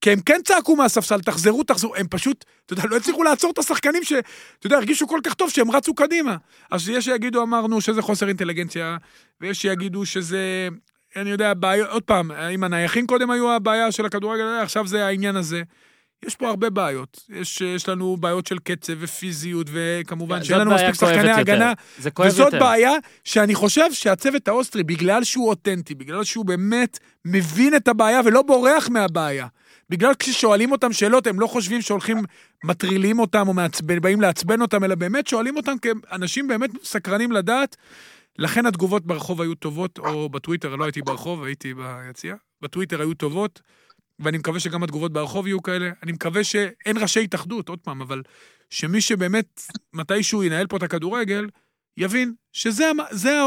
כי הם כן צעקו מהספסל, תחזרו, תחזרו, הם פשוט, אתה יודע, לא הצליחו לעצור את השחקנים ש... אתה יודע, הרגישו כל כך טוב שהם רצו קדימה. אז יש שיגידו, אמרנו, שזה חוסר אינטליגנציה, ויש שיגידו שזה, אני יודע, בעיות, עוד פעם, אם הנייחים קודם היו הבעיה של הכדורגל, עכשיו זה העניין הזה. יש פה הרבה בעיות. יש, יש לנו בעיות של קצב ופיזיות, וכמובן שאין לנו מספיק שחקני. הגנה. זה כואב וזאת יותר. בעיה שאני חושב שהצוות האוסטרי, בגלל שהוא אותנטי, בגלל שהוא באמת מבין את הבעיה ולא בורח מהבעיה, בגלל כששואלים אותם שאלות, הם לא חושבים שהולכים, מטרילים אותם או מעצבן, באים לעצבן אותם, אלא באמת שואלים אותם כאנשים באמת סקרנים לדעת לכן התגובות ברחוב היו טובות, או בטוויטר, לא הייתי ברחוב, הייתי ביציע, בטוויטר היו טובות, ואני מקווה שגם התגובות ברחוב יהיו כאלה. אני מקווה שאין ראשי התאחדות, עוד פעם, אבל שמי שבאמת מתישהו ינהל פה את הכדורגל, יבין שזה זה,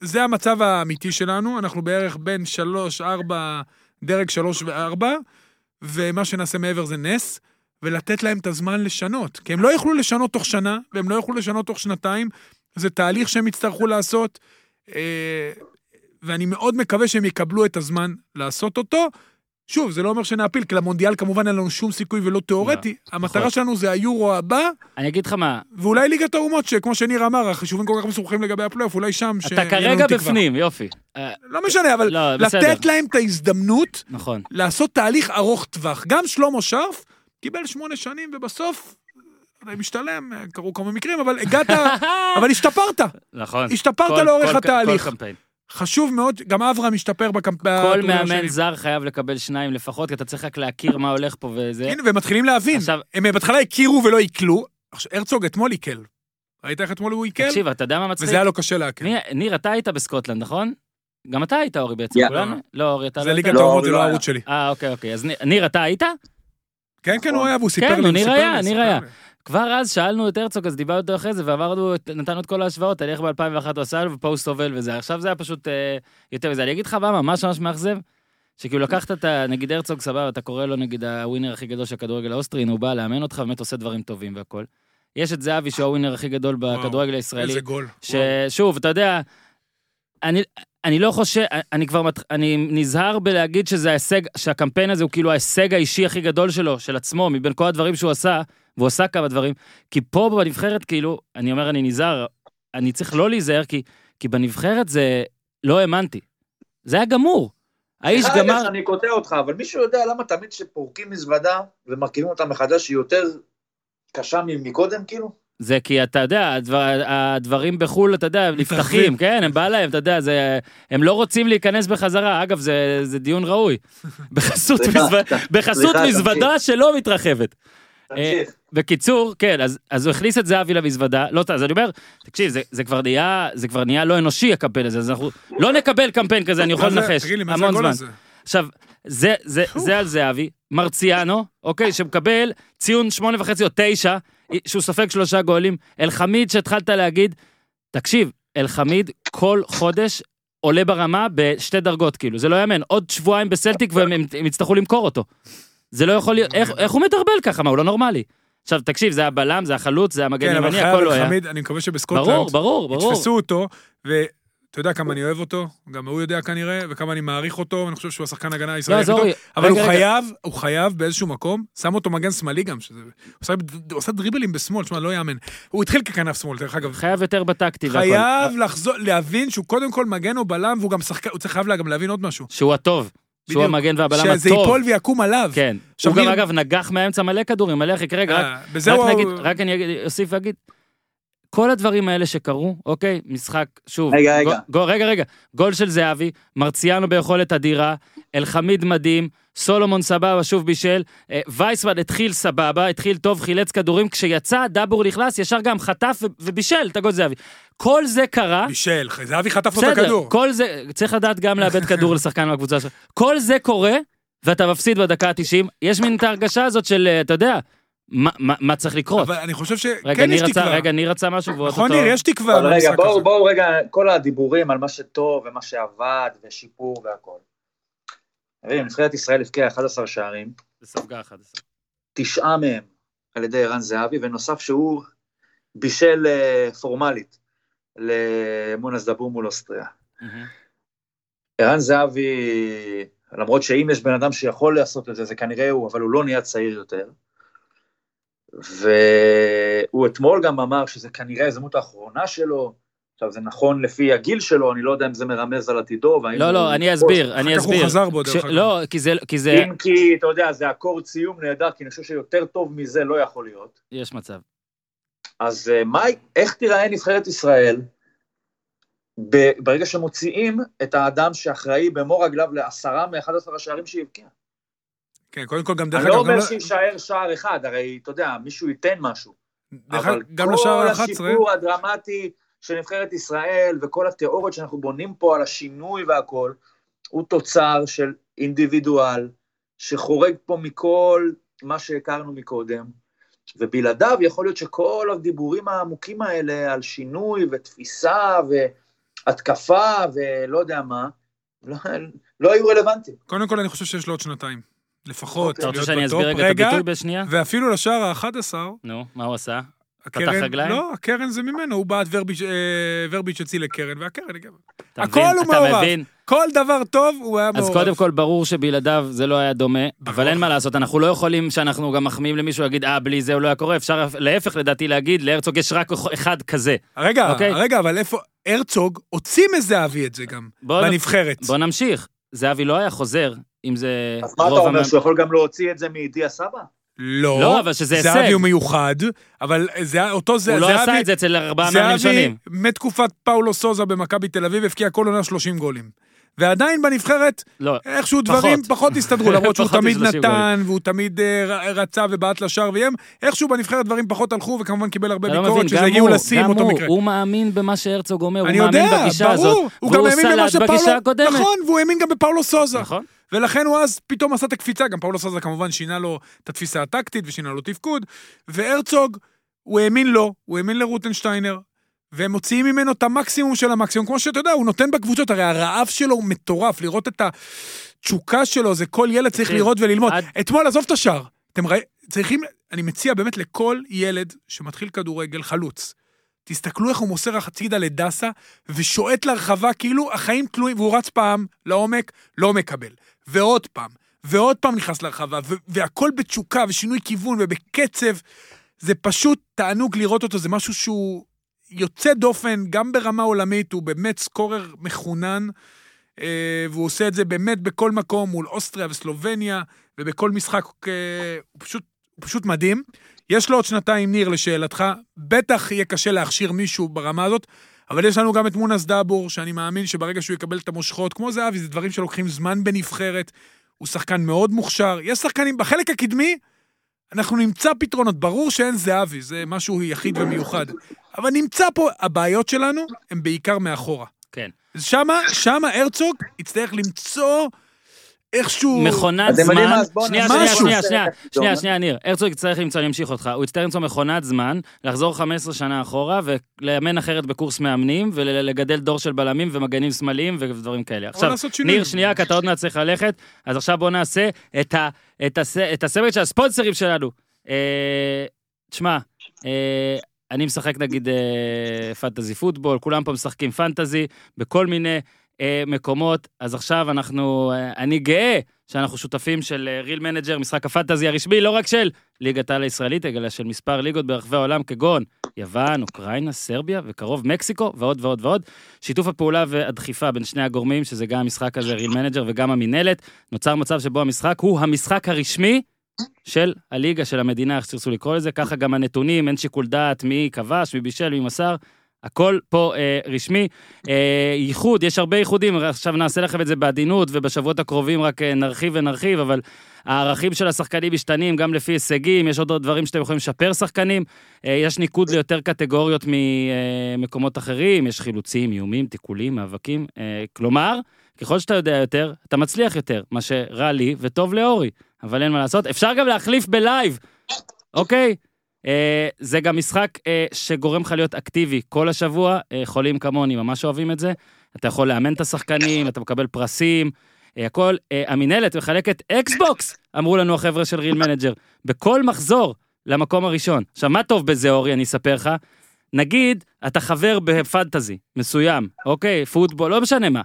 זה המצב האמיתי שלנו, אנחנו בערך בין שלוש, ארבע, דרג שלוש וארבע, ומה שנעשה מעבר זה נס, ולתת להם את הזמן לשנות. כי הם לא יוכלו לשנות תוך שנה, והם לא יוכלו לשנות תוך שנתיים, זה תהליך שהם יצטרכו לעשות, אה, ואני מאוד מקווה שהם יקבלו את הזמן לעשות אותו. שוב, זה לא אומר שנעפיל, כי למונדיאל כמובן אין לנו שום סיכוי ולא תיאורטי. המטרה נכון. שלנו זה היורו הבא, אני אגיד לך מה, ואולי ליגת האומות, שכמו שניר אמר, החישובים כל כך מסובכים לגבי הפלייאוף, אולי שם, אתה שיהיה לנו כרגע תקווה. בפנים, יופי. לא משנה, אבל לא, בסדר. לתת להם את ההזדמנות נכון. לעשות תהליך ארוך טווח. גם שלמה שרף קיבל שמונה שנים, ובסוף, לא משתלם, קרו כמה מקרים, אבל הגעת, אבל השתפרת. נכון. השתפרת כל- לאורך כל- התהליך. כל קמפיין. חשוב מאוד, גם אברהם השתפר בקמפ... כל מאמן השני. זר חייב לקבל שניים לפחות, כי אתה צריך רק להכיר מה הולך פה וזה. הנה, והם מתחילים להבין. עכשיו- הם בהתחלה הכירו ולא עיכלו. עכשיו, הרצוג אתמול עיכל. ראית איך אתמול הוא עיכל? תקשיב, אתה יודע מה מצחיק? וזה היה לו קשה לעכל. ניר, אתה היית בסקוטלנד, נכון? גם אתה היית, אורי, בעצם. כולנו? לא, אורי, אתה זה לא ליגת היית? לא, האומות, זה לא לא היה. הערוץ שלי. אה, אוקיי, אוקיי. אז ניר- אתה היית? כן, כן, הוא היה, והוא סיפר כן, לי. הוא הוא ניר סיפר היה, לי, ניר סיפר היה. כבר אז שאלנו את הרצוג, אז דיברנו איתו אחרי זה, ועברנו, נתנו את כל ההשוואות, על איך ב-2001 הוא עשה, ופוסט הובל וזה. עכשיו זה היה פשוט אה, יותר מזה. אני אגיד לך מה, ממש ממש מאכזב, שכאילו לקחת את ה... נגיד הרצוג, סבבה, אתה קורא לו נגיד הווינר הכי גדול של הכדורגל האוסטרי, הנה, הוא בא לאמן אותך, באמת עושה דברים טובים והכל. יש את זהבי, שהוא הווינר הכי גדול בכדורגל הישראלי. איזה גול. ששוב, אתה יודע, אני, אני לא חושב, אני כבר, מת, אני נזהר בלהגיד שזה ההישג, שהקמפיין הזה הוא כאילו ההישג האישי הכי גדול שלו, של עצמו, מבין כל הדברים שהוא עשה, והוא עשה כמה דברים, כי פה בנבחרת, כאילו, אני אומר, אני נזהר, אני צריך לא להיזהר, כי, כי בנבחרת זה, לא האמנתי. זה היה גמור. האיש סליחה רגע גמר, שאני קוטע אותך, אבל מישהו יודע למה תמיד כשפורקים מזוודה ומרכיבים אותה מחדש היא יותר קשה מקודם, כאילו? זה כי אתה יודע, הדבר, הדברים בחו"ל, אתה יודע, נפתחים, מתרחבים. כן, הם בא להם, אתה יודע, זה, הם לא רוצים להיכנס בחזרה. אגב, זה, זה דיון ראוי. בחסות, מזווד, בחסות מזוודה שלא מתרחבת. תמשיך. בקיצור, כן, אז, אז הוא הכניס את זהבי למזוודה, לא, אז אני אומר, תקשיב, זה, זה כבר נהיה, זה כבר נהיה לא אנושי הקמפיין הזה, אז אנחנו לא נקבל קמפיין כזה, אני יכול לנחש, המון זמן. עכשיו, זה, זה, זה על זהבי, מרציאנו, אוקיי, שמקבל ציון שמונה וחצי או תשע, שהוא סופג שלושה גולים, אלחמיד שהתחלת להגיד, תקשיב, אלחמיד כל חודש עולה ברמה בשתי דרגות, כאילו, זה לא יאמן, עוד שבועיים בסלטיק והם הם- הם יצטרכו למכור אותו. זה לא יכול להיות, איך, איך הוא מדרבל ככה, מה, הוא לא נורמלי. עכשיו, תקשיב, זה הבלם, זה החלוץ, זה המגן כן, ימני, הכל לא היה. חמיד, אני מקווה שבסקוטלנד ברור, ברור, ברור. יתפסו אותו, ואתה יודע כמה אני אוהב אותו, גם הוא יודע כנראה, וכמה אני מעריך אותו, ואני חושב שהוא השחקן הגנה לא, הישראלי הכי טוב, אבל הוא. חייב, הוא חייב באיזשהו מקום, שם אותו מגן שמאלי גם. הוא עושה- דריבלים בשמאל, תשמע, לא יאמן. הוא התחיל ככנף שמאל, דרך אגב. חייב יותר בטקטי. חייב להבין שהוא קודם כל מגן או בלם, והוא גם שחקן, הוא צריך חייב גם להבין עוד משהו. שהוא הטוב. שהוא. המגן והבלם הטוב. שזה ייפול ויקום עליו. כן. הוא גם אגב נגח מהאמצע מלא כדורים, מלא חיק. רגע, רק אה, רק. נגיד, רק אני אוסיף ואגיד, כל הדברים האלה שקרו, אוקיי, משחק, שוב, רגע, רגע. גול, רגע, רגע, גול של זהבי, מרציאנו ביכולת אדירה, אלחמיד מדהים, סולומון סבבה, שוב בישל, אה, וייסמן התחיל סבבה, התחיל טוב, חילץ כדורים, כשיצא, דאבור נכנס, ישר גם חטף ובישל את הגול זהבי. כל זה קרה, מישל, זהבי חטף לו את בסדר, הכדור. כל זה, צריך לדעת גם לאבד כדור לשחקן מהקבוצה שלך. כל זה קורה, ואתה מפסיד בדקה ה-90, יש מין את ההרגשה הזאת של, אה, אתה יודע, מה- מה מה צריך לקרות. אבל אני חושב שכן יש רצה, תקווה. רגע, ניר רצה משהו, והוא נכון, אותו- ניר, יש תקווה אבל רגע, בואו. בואו רגע, כל הדיבורים על מה שטוב ומה שעבד ושיפור והכל. תראי, נבחרת ישראל הבקיעה 11 שערים, ספגה 11. תשעה מהם על ידי ערן זהבי, ונוסף שהוא בישל אה, פורמלית למונס דבור מול אוסטריה. ערן זהבי, למרות שאם יש בן אדם שיכול לעשות את זה, זה כנראה הוא, אבל הוא לא נהיה צעיר יותר. והוא אתמול גם אמר שזה כנראה ההזדמנות האחרונה שלו. עכשיו, זה נכון לפי הגיל שלו, אני לא יודע אם זה מרמז על עתידו. לא, לא, אני אסביר, אני אחר כך הוא אסביר. חזר בו, דרך אגב. לא, כי זה, כי זה, אם כי, אתה יודע, זה אקורד סיום נהדר, כי אני חושב שיותר טוב מזה לא יכול להיות. יש מצב. אז אה, מה, איך תיראה נבחרת ישראל ברגע שמוציאים את האדם שאחראי במו רגליו לעשרה מ-11 השערים שהיא הבקיעה? כן, קודם כל גם דרך אני אגב, לא גם אומר לא- שיישאר שער אחד, הרי אתה יודע, מישהו ייתן משהו. אבל גם לשער כל ה-11, הסיפור הדרמטי של נבחרת ישראל וכל התיאוריות שאנחנו בונים פה על השינוי והכל, הוא תוצר של אינדיבידואל שחורג פה מכל מה שהכרנו מקודם, ובלעדיו יכול להיות שכל הדיבורים העמוקים האלה על שינוי ותפיסה והתקפה ולא יודע מה, לא, לא היו רלוונטיים. קודם כל, אני חושב שיש לו עוד שנתיים. לפחות. אתה רוצה שאני. אסביר רגע את הביטוי בשנייה? ואפילו לשער ה-11, נו, מה הוא עשה? פתח הקרן, רגליים? לא, הקרן זה ממנו, הוא בעט ורביץ', אה, ורביץ' הציל לקרן, והקרן. אתה הכל מבין? הוא מעורב. מבין? כל דבר טוב, הוא היה אז מעורב. קודם כל, ברור שבלעדיו זה לא היה דומה, ברור. אבל אין מה לעשות, אנחנו לא יכולים שאנחנו גם מחמיאים למישהו להגיד, אה, בלי זה הוא לא היה קורה, אפשר להפך לדעתי להגיד, להרצוג יש רק אחד כזה. רגע, אוקיי. רגע, אבל איפה, הרצוג הוציא מזהבי את זה גם, בוא- בנבחרת. בוא נמשיך. זהבי לא היה חוזר, אם זה... אז מה אתה אומר, המ- שהוא יכול גם להוציא את זה מידיע סבא? לא, לא, אבל שזה הישג. זהבי הוא מיוחד, אבל זה, אותו זה, הוא לא זהבי, עשה את זה אצל ארבעה מאמנים זהבי, שונים. מתקופת פאולו סוזה במכבי תל אביב, הבקיע כל עונה 30 גולים. ועדיין בנבחרת, לא, איכשהו פחות. דברים פחות הסתדרו, למרות שהוא תמיד מ-30 נתן, והוא תמיד אה, רצה ובעט לשער ואיים, איכשהו בנבחרת דברים פחות הלכו, וכמובן קיבל הרבה לא ביקורת מבין, שזה הגיעו לשיא עם אותו הוא, מקרה. הוא מאמין במה שהרצוג אומר, הוא אני מאמין יודע, בגישה הזאת, ברור, הוא גם והוא סלט בגישה הקודמת. נכון, והוא האמין גם בפאולו סוזה. נכון? ולכן הוא אז פתאום עשה את הקפיצה, גם פאולו סוזה כמובן שינה לו את התפיסה הטקטית ושינה לו תפקוד, והרצוג, הוא האמין לו, הוא האמין לרוטנשטיינר, והם מוציאים ממנו את המקסימום של המקסימום, כמו שאתה יודע, הוא נותן בקבוצות, הרי הרעב שלו הוא מטורף, לראות את התשוקה שלו, זה כל ילד צריך לראות וללמוד. עד- אתמול, עזוב את השאר, אתם ראי, צריכים, אני מציע באמת לכל ילד שמתחיל כדורגל, חלוץ, תסתכלו איך הוא מוסר הצידה לדסה, ושועט לרחבה כאילו החיים תלויים, והוא רץ פעם לעומק, לא מקבל. ועוד פעם, ועוד פעם נכנס לרחבה, והכל בתשוקה ושינוי כיוון ובקצב. זה פשוט תענוג לראות אותו, זה משהו שהוא יוצא דופן, גם ברמה עולמית, הוא באמת סקורר מחונן, אה, והוא עושה את זה באמת בכל מקום, מול אוסטריה וסלובניה, ובכל משחק, אה, הוא פשוט, הוא פשוט מדהים. יש לו עוד שנתיים, ניר, לשאלתך, בטח יהיה קשה להכשיר מישהו ברמה הזאת, אבל יש לנו גם את מונס דאבור, שאני מאמין שברגע שהוא יקבל את המושכות, כמו זהבי, זה דברים שלוקחים זמן בנבחרת, הוא שחקן מאוד מוכשר. יש שחקנים, בחלק הקדמי, אנחנו נמצא פתרונות. ברור שאין זהבי, זה משהו יחיד ומיוחד. אבל נמצא פה, הבעיות שלנו הן בעיקר מאחורה. כן. שמה, שמה הרצוג יצטרך למצוא איכשהו... מכונת זמן, שנייה, שנייה. שנייה, שנייה. שנייה, שנייה, ניר, הרצוג יצטרך למצוא, אני אמשיך אותך, הוא יצטרך למצוא מכונת זמן, לחזור 15 שנה אחורה ולאמן אחרת בקורס מאמנים, ולגדל דור של בלמים ומגנים שמאליים ודברים כאלה. עכשיו. ניר, שנייה, כי אתה עוד מעט צריך ללכת, אז עכשיו בוא נעשה את ה- את הס- את הסרט של הספונסרים שלנו. אה, תשמע, אה, אני משחק נגיד אה, fantasy football, כולם פה משחקים fantasy בכל מיני אה, מקומות, אז עכשיו אנחנו, אה, אני גאה שאנחנו שותפים של אה, Real Manager, משחק ה fantasy הרשמי, לא רק של ליגת העל הישראלית, אלא של מספר ליגות ברחבי העולם, כגון יוון, אוקראינה, סרביה, וקרוב מקסיקו, ועוד ועוד ועוד. שיתוף הפעולה והדחיפה בין שני הגורמים, שזה גם המשחק הזה, Real Manager, וגם המינהלת, נוצר מצב שבו המשחק הוא המשחק הרשמי של הליגה, של המדינה, איך שתרצו לקרוא לזה, ככה גם הנתונים, אין שיקול דעת מי כבש, מי בישל, מי מסר, הכל פה אה, רשמי. אה, ייחוד, יש הרבה ייחודים, עכשיו נעשה לכם את זה בעדינות, ובשבועות הקרובים רק אה, נרחיב ונרחיב, אבל הערכים של השחקנים משתנים גם לפי הישגים, יש עוד דברים שאתם יכולים לשפר שחקנים, אה, יש ניקוד ליותר קטגוריות ממקומות אחרים, יש חילוצים, איומים, תיקולים, מאבקים, אה, כלומר, ככל שאתה יודע יותר, אתה מצליח יותר, מה שרע לי וטוב לאורי, אבל אין מה לעשות. אפשר גם להחליף ב live, אוקיי? אה, זה גם משחק אה, שגורם לך להיות אקטיבי כל השבוע, אה, חולים כמוני ממש אוהבים את זה. אתה יכול לאמן את השחקנים, אתה מקבל פרסים, הכל. המינהלת מחלקת Xbox, אמרו לנו החבר'ה של Real Manager, בכל מחזור למקום הראשון. עכשיו, מה טוב בזה, אורי, אני אספר לך? נגיד, אתה חבר בפנטזי מסוים, אוקיי? פוטבול, לא משנה מה.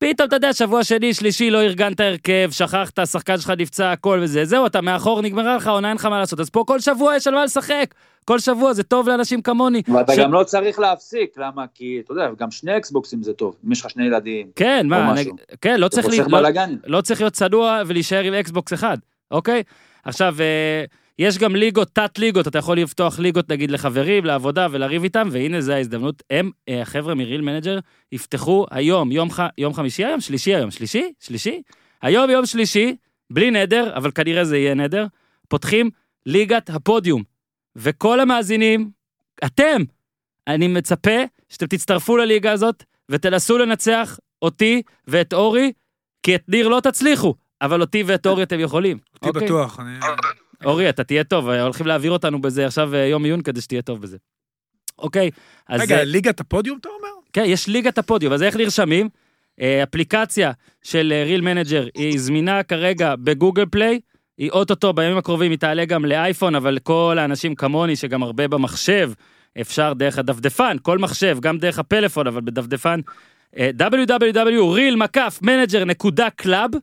פתאום, אתה יודע, שבוע שני, שלישי, לא ארגנת הרכב, שכחת, השחקן שלך נפצע, הכל וזה, זהו, אתה מאחור, נגמרה לך, עונה אין לך מה לעשות. אז פה כל שבוע יש על מה לשחק. כל שבוע, זה טוב לאנשים כמוני. ואתה ש- גם לא צריך להפסיק, למה? כי, אתה יודע, גם שני אקסבוקסים זה טוב, אם יש לך שני ילדים. כן, מה. נג... כן, לא צריך, לי... לא. לא צריך להיות צנוע ולהישאר עם Xbox אחד, אוקיי? עכשיו, אה, יש גם ליגות, תת-ליגות, אתה יכול לפתוח ליגות נגיד לחברים, לעבודה ולריב איתם, והנה זו ההזדמנות. הם, אה, החבר'ה מ Real Manager, יפתחו היום, יום, ח... יום חמישי היום? שלישי היום, שלישי? שלישי? היום יום שלישי, בלי נדר, אבל כנראה זה יהיה נדר, פותחים ליגת הפודיום. וכל המאזינים, אתם, אני מצפה שאתם תצטרפו לליגה הזאת ותנסו לנצח אותי ואת אורי, כי את ניר לא תצליחו, אבל אותי ואת אורי אתם יכולים. אותי אוקיי? בטוח. אני- אורי, אתה תהיה טוב, הולכים להעביר אותנו בזה עכשיו אה, יום עיון כדי שתהיה טוב בזה. אוקיי, אז... רגע, אה, ליגת הפודיום אתה אומר? כן, יש ליגת הפודיום, אז איך נרשמים? אה, אפליקציה של Real Manager היא זמינה כרגע ב Google Play, היא אוטוטו בימים הקרובים היא תעלה גם לאייפון, אבל כל האנשים כמוני שגם הרבה במחשב, אפשר דרך הדפדפן, כל מחשב, גם דרך הפלאפון, אבל בדפדפן, אה, www.real-manager.club,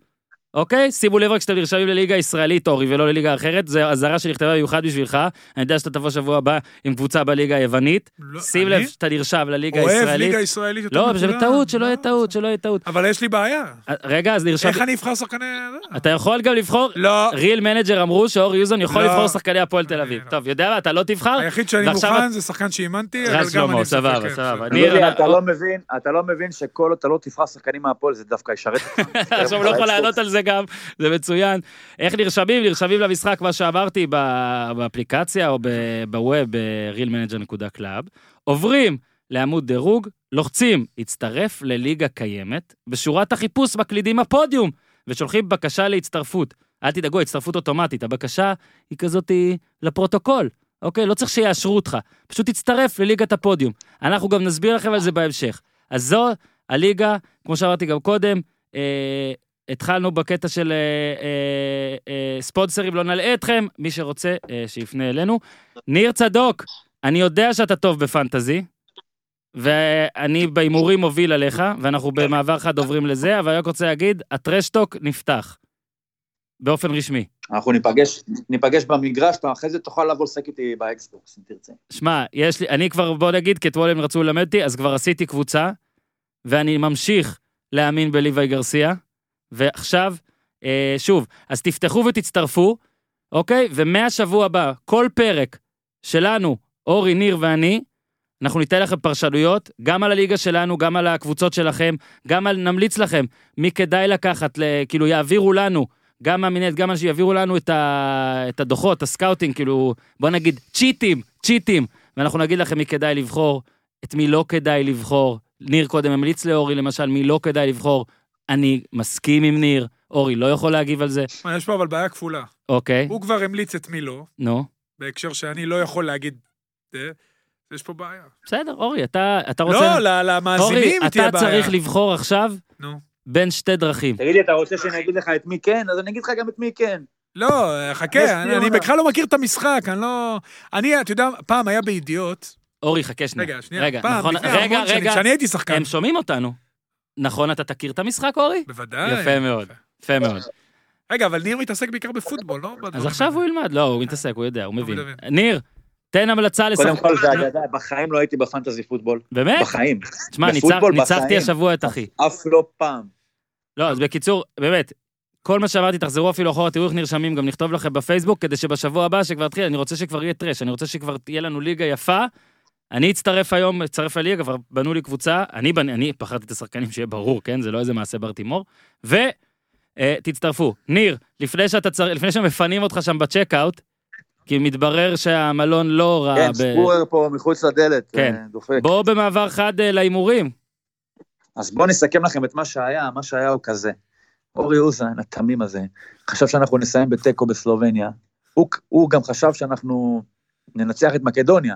אוקיי? שימו לב רק שאתם נרשמים לליגה הישראלית, אורי, ולא לליגה אחרת, זו אזהרה שנכתבה במיוחד בשבילך, אני יודע שאתה תבוא שבוע הבא עם קבוצה בליגה היוונית, לא, שים אני לב שאתה נרשם לליגה אוהב הישראלית. ליגה ישראלית יותר לא, מכולם. זה בטעות, שלא יהיה לא, טעות, זה- שלא יהיה טעות. אבל יש לי בעיה. אה, רגע, אז נרשם... איך אני אבחר שחקני... אתה יכול גם לבחור... לא. ריל מנג'ר אמרו שאורי יוזון יכול לא. לבחור שחקני הפועל תל אביב. לא. טוב, יודע מה, אתה לא תבחר? היחיד שאני מוכן זה שחקן שאימנתי, אבל גם אני... שלמה, משחק, סבבה, סבבה. בסדר. ניר, דודי, אתה אנחנו- לא מבין, אתה לא מבין שכל עוד אתה לא תבחר שחקנים מהפועל, זה דווקא ישרת אותך. עכשיו הוא לא יכול לענות על זה גם, זה מצוין. איך נרשמים? נרשמים למשחק, מה שאמרתי, באפליקציה או בווב, ב-realmanager.club, עוברים לעמוד דירוג, לוחצים, הצטרף לליגה קיימת, בשורת החיפוש מקלידים הפודיום, ושולחים בקשה להצטרפות. אל תדאגו, הצטרפות אוטומטית, הבקשה היא כזאת היא לפרוטוקול, אוקיי? לא צריך שיאשרו אותך, פשוט תצטרף לליגת הפודיום. אנחנו גם נסביר לכם על זה בהמשך. אז זו הליגה, כמו שאמרתי גם קודם, אה, התחלנו בקטע של אה, אה, אה, ספונסרים, לא נלאה אתכם, מי שרוצה, אה, שיפנה אלינו. ניר צדוק, אני יודע שאתה טוב בפנטזי, ואני בהימורים מוביל עליך, ואנחנו במעבר חד עוברים לזה, אבל אני רק רוצה להגיד, הטרשטוק נפתח. באופן רשמי. אנחנו ניפגש, ניפגש במגרש, אחרי זה תוכל לבוא לשחק איתי ב Xbox, אם תרצה. שמע, יש לי, אני כבר, בוא נגיד, כי אתמול הם רצו ללמד אותי, אז כבר עשיתי קבוצה, ואני ממשיך להאמין בליוואי גרסיה, ועכשיו, אה, שוב, אז תפתחו ותצטרפו, אוקיי? ומהשבוע הבא, כל פרק שלנו, אורי, ניר ואני, אנחנו ניתן לכם פרשנויות, גם על הליגה שלנו, גם על הקבוצות שלכם, גם על, נמליץ לכם מי כדאי לקחת, ל, כאילו יעבירו לנו, גם מהמינהלת, גם אנשים יעבירו לנו את, ה, את הדוחות, ה scouting, כאילו, בוא נגיד, צ'יטים, צ'יטים, ואנחנו נגיד לכם מי כדאי לבחור, את מי לא כדאי לבחור. ניר קודם המליץ לאורי, למשל, מי לא כדאי לבחור. אני מסכים עם ניר, אורי לא יכול להגיב על זה. יש פה אבל בעיה כפולה. אוקיי, הוא כבר המליץ את מי לא, נו, בהקשר שאני לא יכול להגיד... יש פה בעיה. בסדר, אורי, אתה, אתה רוצה... לא, אורי, למאזינים אתה תהיה בעיה. צריך לבחור עכשיו נו. בין שתי דרכים. תגיד לי, אתה רוצה שאני אגיד לך את מי כן? אז אני אגיד לך גם את מי כן. לא, חכה, אני- אני. בכלל לא מכיר את המשחק, אני לא... אני, אתה יודע, פעם היה בידיעות, אורי, חכה שנייה. רגע, שנייה, רגע, פעם, נכון, לפני רגע, המון שנים, רגע, כשאני הייתי שחקן. הם שומעים אותנו. נכון, אתה תכיר את המשחק, אורי? בוודאי. יפה מאוד, יפה מאוד. רגע, אבל ניר מתעסק בעיקר בפוטבול, לא? אז עכשיו. הוא ילמד, לא, הוא מתעסק, הוא יודע, הוא מבין. ניר, תן המלצה לשחק... קודם כל זה אגדה, בחיים לא הייתי בפנטזי פוטבול. באמת? בחיים. תשמע, ניצחתי. השבוע את אחי. אף לא פעם. לא, אז בקיצור, באמת, כל מה שאמרתי, תחזרו אפילו אחורה, תראו איך נרשמים, גם נכתוב לכם בפייסבוק, כדי שבשבוע הבא שכבר יתחיל, אני רוצה שכבר יהיה טרש, אני רוצה שכבר תהיה לנו ליגה יפה. אני אצטרף היום, אצטרף לליגה, כבר בנו לי קבוצה, אני, בנ- אני בחרתי את השחקנים, שיהיה ברור, כן? זה לא איזה מעשה בר תימור. ותצטרפו. ניר, לפני שאתה צר... לפני שמפנים אותך שם בצ'קאוט, כי מתברר שהמלון לא רע כן, ב... ספורר פה מחוץ לדלת, כן. אה, דופק. בואו במעבר חד אה, להימורים. אז בואו נסכם לכם את מה שהיה, מה שהיה הוא כזה. אורי אוזן, התמים הזה, חשב שאנחנו נסיים בתיקו בסלובניה. הוא, הוא גם חשב שאנחנו ננצח את מקדוניה,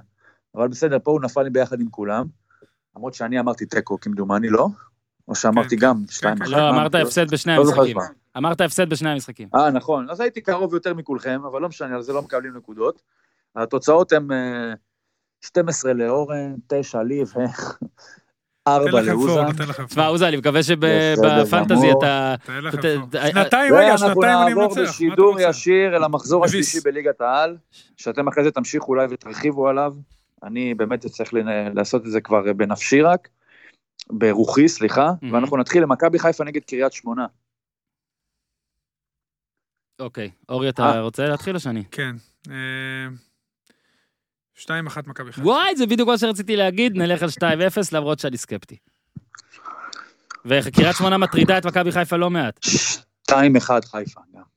אבל בסדר, פה הוא נפל לי ביחד עם כולם. למרות שאני אמרתי תיקו כמדומני, לא? או שאמרתי כן, גם שתיים כן. אחת. לא, אמרת לא- הפסד בשני לא המשחקים. אמרת הפסד בשני המשחקים. אה, נכון. אז הייתי קרוב יותר מכולכם, אבל לא משנה, על זה לא מקבלים נקודות. התוצאות הן אה, 12 לאורן, 9 לי תן ו-4 לכם פור, לאוזן. נותן לכם תשמע. עוזה, אני מקווה שבפנטזי. אתה... שנתיים, רגע, ואנחנו שנתיים אני נעבור מנצח. מה אתה בשידור? ישיר אל המחזור. השלישי בליגת העל, שאתם אחרי זה תמשיכו אולי ותרחיבו עליו. אני באמת צריך לנ- לעשות את זה כבר בנפשי רק, ברוחי, סליחה, Mhm. ואנחנו נתחיל למכבי חיפה נגד קריית שמונה. אוקיי, אורי, אתה אה. רוצה להתחיל או שאני? כן. אה, שתיים אחת מכבי חיפה. וואי, זה בדיוק מה שרציתי להגיד, נלך על 2-0, למרות שאני סקפטי. וקריית שמונה מטרידה את מכבי חיפה לא מעט. 2-1 חיפה גם.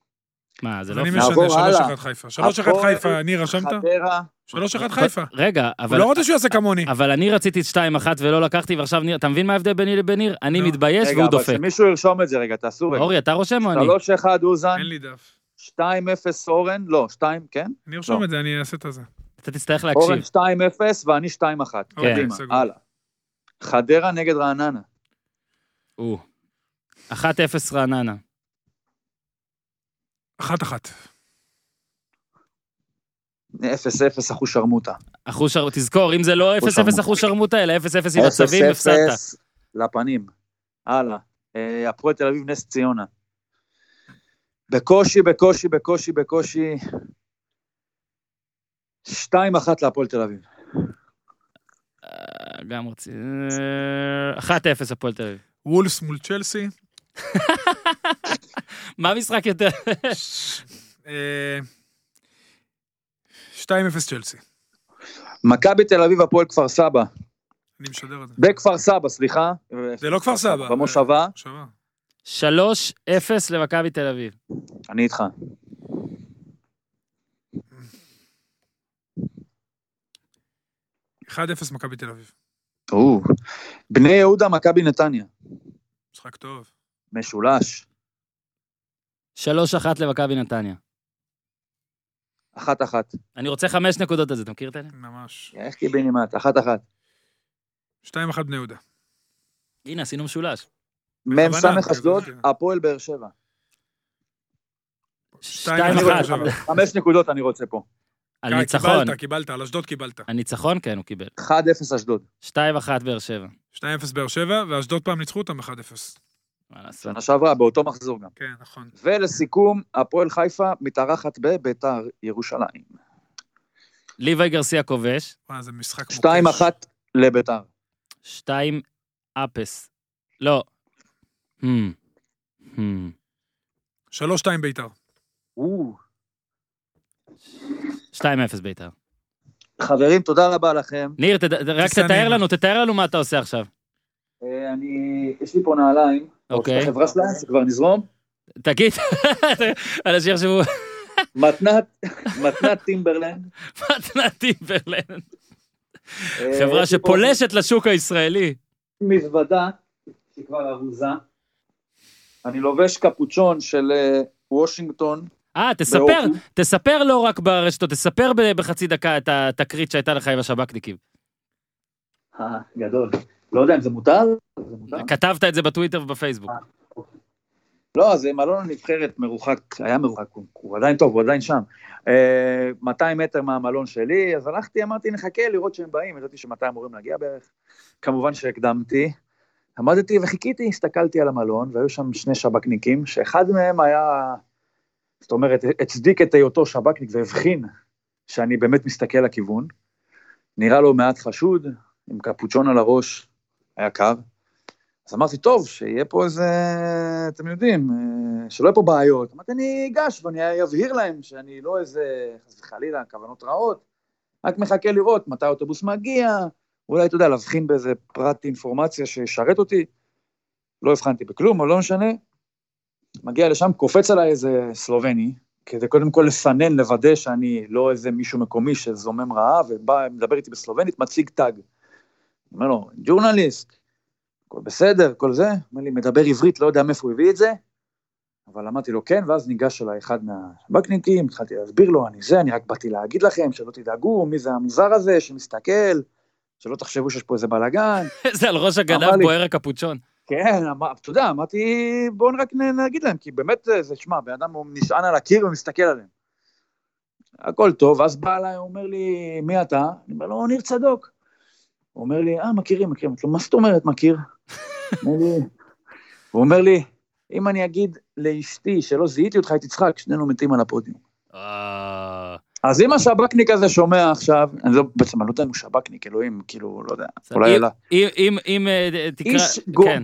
מה, זה לא... אני. משנה, נעבור 3-1 הלאה. חיפה. 3-1 הפועל חיפה, ניר, רשמת? חדרה, 3-1 חיפה. רגע, הוא אבל... לא רוצה שהוא יעשה כמוני. אבל אני רציתי את 2-1 ולא לקחתי, ועכשיו ניר, אתה מבין מה ההבדל ביני לבין ניר? אני. מתבייש רגע, והוא אבל דופק. שמישהו ירשום את זה רגע, תעשו רגע. אורי, אתה רושם או אני? 3-1 אוזן, אין לי דף. 2-0 אורן, לא, 2, כן? אני ארשום לא. את זה, אני אעשה את הזה. אתה תצטרך אורן להקשיב. 2-0 ואני 2-1. אוקיי, קדימה, סגור. הלאה. חדרה נגד רעננה. או. 1-0 רעננה. 1-1. 0-0 אחוז שרמוטה. אחוז שר... תזכור, אם זה לא 0-0 שרמוטה. אחוז שרמוטה, אלא 0-0 עם מצבים, הפסדת. 0-0 לפנים. הלאה. אה, הפועל תל אביב נס ציונה. בקושי, בקושי, בקושי, בקושי. 2-1 להפועל תל אביב. אה, גם רציתי... 1-0 הפועל תל אביב. וולס מול צ'לסי. מה המשחק יותר? אה, 2-0 צ'לסי. מכבי תל אביב, הפועל כפר סבא. אני משדר את זה. בכפר סבא, סליחה. זה לא כפר סבא. במושבה. מושבה. 3-0 למכבי תל אביב. אני איתך. אחד 0 מכבי תל אביב. או. בני יהודה, מכבי נתניה. משחק טוב. משולש. 3-1 למכבי נתניה. אחת אחת. אני רוצה חמש נקודות על זה, אתה מכיר את אלה? ממש. איך קיבינימט? אחת אחת. 2-1 בני יהודה. הנה, עשינו משולש. מ"ס בכוונה, אשדוד. הפועל באר שבע. 2-1 אני באר רוצה שבע. חמש- נקודות אני רוצה פה. על ניצחון. אה, קיבלת, קיבלת, על אשדוד קיבלת. על ניצחון, כן, הוא קיבל. 1-0 אשדוד. 2-1 באר שבע. 2-0 באר שבע, ואשדוד פעם ניצחו אותם 1-0. מה לעשות? שנה שעברה, באותו מחזור גם. כן, נכון. ולסיכום, הפועל חיפה מתארחת בביתר ירושלים. ליוואי גרסיה כובש, וואי, זה משחק 2-1 לביתר. 2 אפס. לא. Hmm. Hmm. 3-2 ביתר. או. 2-0 בית"ר. חברים, תודה רבה לכם. ניר, תד... רק. תתאר לנו, תתאר לנו מה אתה עושה עכשיו. אה, אני, יש לי פה נעליים. אוקיי. רוצה חברה שלהם, שכבר נזרום. תגיד, אנשים יחשבו, מתנת, מתנת Timberland. מתנת Timberland. אה, חברה שפולשת לשוק הישראלי. מזוודה, שהיא כבר ארוזה. אני לובש קפוצ'ון של אה, וושינגטון. אה, תספר, תספר לא רק ברשתות, תספר בחצי דקה את התקרית שהייתה לך עם השב"כניקים. אה, גדול. לא יודע אם זה מותר? זה מותר? כתבת את זה בטוויטר ובפייסבוק. לא, זה מלון הנבחרת מרוחק, היה מרוחק, הוא, הוא עדיין טוב, הוא עדיין שם. אה, 200 מטר מהמלון שלי, אז הלכתי, אמרתי, נחכה לראות שהם באים, ידעתי שמתי אמורים להגיע בערך. כמובן שהקדמתי. עמדתי וחיכיתי, הסתכלתי על המלון, והיו שם שני שב"כניקים, שאחד מהם היה, זאת אומרת, הצדיק את היותו שב"כניק והבחין שאני באמת מסתכל לכיוון. נראה לו מעט חשוד, עם קפוצ'ון על הראש, היה קר. אז אמרתי, טוב, שיהיה פה איזה, אתם יודעים, אה, שלא יהיה פה בעיות. אמרתי, אני אגש ואני אבהיר להם שאני לא איזה, חס וחלילה, כוונות רעות, רק מחכה לראות מתי האוטובוס מגיע, אולי, אתה יודע, להבחין באיזה פרט אינפורמציה שישרת אותי. לא הבחנתי בכלום, אבל לא משנה. מגיע לשם, קופץ עליי איזה סלובני, כדי קודם כל לסנן, לוודא שאני לא איזה מישהו מקומי שזומם רעה, ובא, מדבר איתי בסלובנית, מציג טאג. אומר לו, ג'ורנליסט, הכל בסדר, כל זה, אומר לי, מדבר עברית, לא יודע מאיפה הוא הביא את זה, אבל אמרתי לו כן, ואז ניגש אליי אחד מהשב"כניקים, התחלתי להסביר לו, אני זה, אני רק באתי להגיד לכם, שלא תדאגו, מי זה המוזר הזה שמסתכל, שלא תחשבו שיש פה איזה בלאגן. זה על ראש הגנב בוער הקפוצ'ון. כן, אמר- אתה יודע, אמרתי, בואו רק נגיד להם, כי באמת, זה- זה, שמע, בן אדם נשען על הקיר ומסתכל עליהם. הכל טוב, ואז בא אליי, הוא אומר לי, מי אתה? אני אומר לו, ניר צדוק. הוא אומר לי, אה, מכירים, מכירים. אמרתי לו, מה זאת אומרת מכיר? הוא אומר לי, אם אני אגיד לאשתי שלא זיהיתי אותך, היא תצחק, שנינו מתים על הפודיום. אה, אז אם השב"כניק הזה שומע עכשיו, אני לא, בעצם אני לא יודע אם הוא שב"כניק, אלוהים, כאילו, לא יודע, אולי אלא. אם- אם- אם אה, תקרא... איש כן.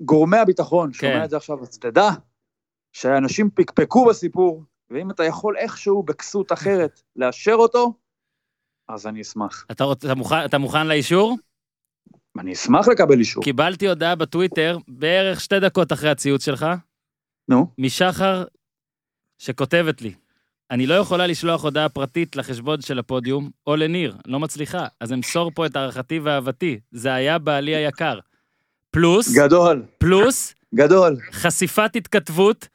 גורמי הביטחון שומע כן. את זה עכשיו, אז תדע שאנשים פקפקו בסיפור, ואם אתה יכול איכשהו בכסות אחרת לאשר אותו, אז אני אשמח. אתה רוצ- אתה מוכן- אתה מוכן לאישור? אני אשמח לקבל אישור. קיבלתי הודעה בטוויטר בערך שתי דקות אחרי הציוץ שלך, נו, משחר, שכותבת לי, אני לא יכולה לשלוח הודעה פרטית לחשבון של הפודיום, או לניר, לא מצליחה. אז אמסור פה את הערכתי ואהבתי. זה היה בעלי היקר. פלוס, גדול, פלוס, גדול. חשיפת התכתבות,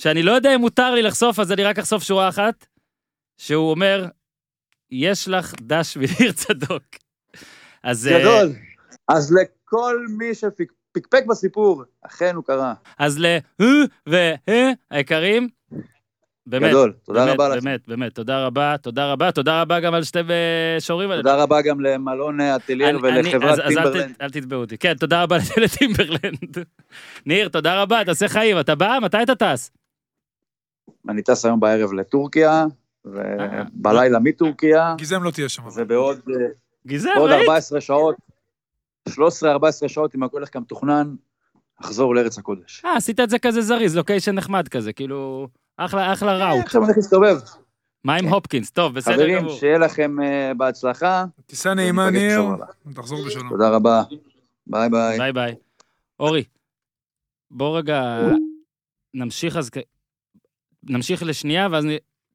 שאני לא יודע אם מותר לי לחשוף, אז אני רק אחשוף שורה אחת, שהוא אומר, יש לך דש מניר צדוק. אז... אה, גדול. אז לכל מי שפקפק בסיפור, אכן הוא קרה. אז ל... ו... היקרים, באמת, גדול. תודה באמת, רבה לכם. באמת, באמת, תודה רבה, תודה רבה, תודה רבה גם על שתי אה, שורים. תודה רבה גם למלון אני- אני- ולחברת אז- אז טימברלנד. אל תתבעו אותי. כן, תודה רבה לטימברלנד. ניר, תודה רבה, תעשה חיים. אתה בא? מתי אתה טס? אני טס היום בערב לטורקיה, ובלילה מטורקיה, גיזם לא תהיה שם. ובעוד אה, גיזם, בעוד ראית? 14 שעות, 13-14 שעות, אם הכל הולך כמתוכנן, אחזור לארץ הקודש. אה, עשית את זה כזה זריז, location נחמד כזה, כאילו, אחלה, אחלה route. עכשיו אני הולך להסתובב. מה עם הופקינס? טוב, בסדר חברים, גמור. שיהיה לכם אה, בהצלחה. טיסה נעימה, ניר. תחזור בשלום. תודה רבה. ביי ביי. ביי ביי. אורי, בוא רגע נמשיך אז, נמשיך לשנייה, ואז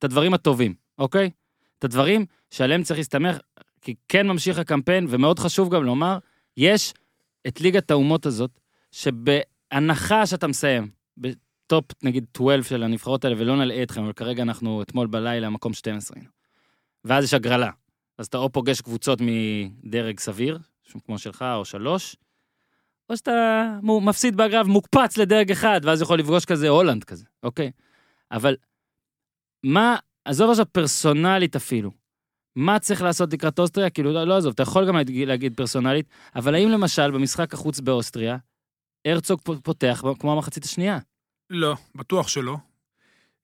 את הדברים הטובים, אוקיי? את הדברים שעליהם צריך להסתמך, כי כן ממשיך הקמפיין, ומאוד חשוב גם לומר, יש את ליגת האומות הזאת, שבהנחה שאתה מסיים, בטופ נגיד 12 של הנבחרות האלה, ולא נלאה אתכם, אבל כרגע אנחנו אתמול בלילה מקום 12. היינו. ואז יש הגרלה. אז אתה או פוגש קבוצות מדרג סביר, כמו שלך, או שלוש, או שאתה מפסיד באגרב, מוקפץ לדרג אחד, ואז יכול לפגוש כזה הולנד כזה, אוקיי? אבל מה, עזוב עכשיו פרסונלית אפילו, מה צריך לעשות לקראת אוסטריה? כאילו, לא, לא עזוב, אתה יכול גם להגיד, להגיד פרסונלית, אבל האם למשל במשחק החוץ באוסטריה, הרצוג פותח כמו המחצית השנייה? לא, בטוח שלא.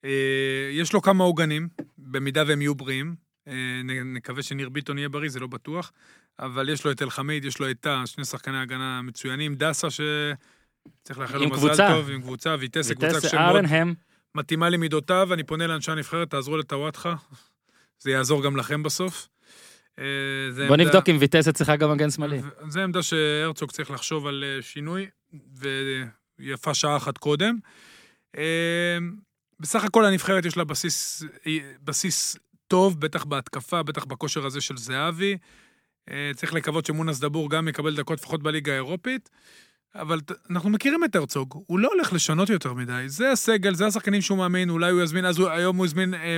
אה, יש לו כמה עוגנים, במידה והם יהיו בריאים. אה, נקווה שניר ביטון יהיה בריא, זה לא בטוח. אבל יש לו את אלחמיד, יש לו את טאה, שני שחקני הגנה מצוינים. דסה, שצריך לאחל לו מזל קבוצה. טוב, עם קבוצה, ויטסה, קבוצה ויטס שמאוד ארנהם, מתאימה למידותיו. אני פונה לאנשי הנבחרת, תעזרו לטוואטחה. זה יעזור גם לכם בסוף. אה, זה בוא עמדה- נבדוק אם ויטס אצלך גם מגן שמאלי. זו עמדה שהרצוג צריך לחשוב על אה, שינוי, ויפה שעה אחת קודם. אה, בסך הכל הנבחרת יש לה בסיס, בסיס טוב, בטח בהתקפה, בטח בכושר הזה של זהבי. צריך לקוות שמונס דבור גם יקבל דקות לפחות בליגה האירופית. אבל אנחנו מכירים את הרצוג, הוא לא הולך לשנות יותר מדי. זה הסגל, זה השחקנים שהוא מאמין, אולי הוא יזמין, אז הוא, היום הוא הזמין, אה,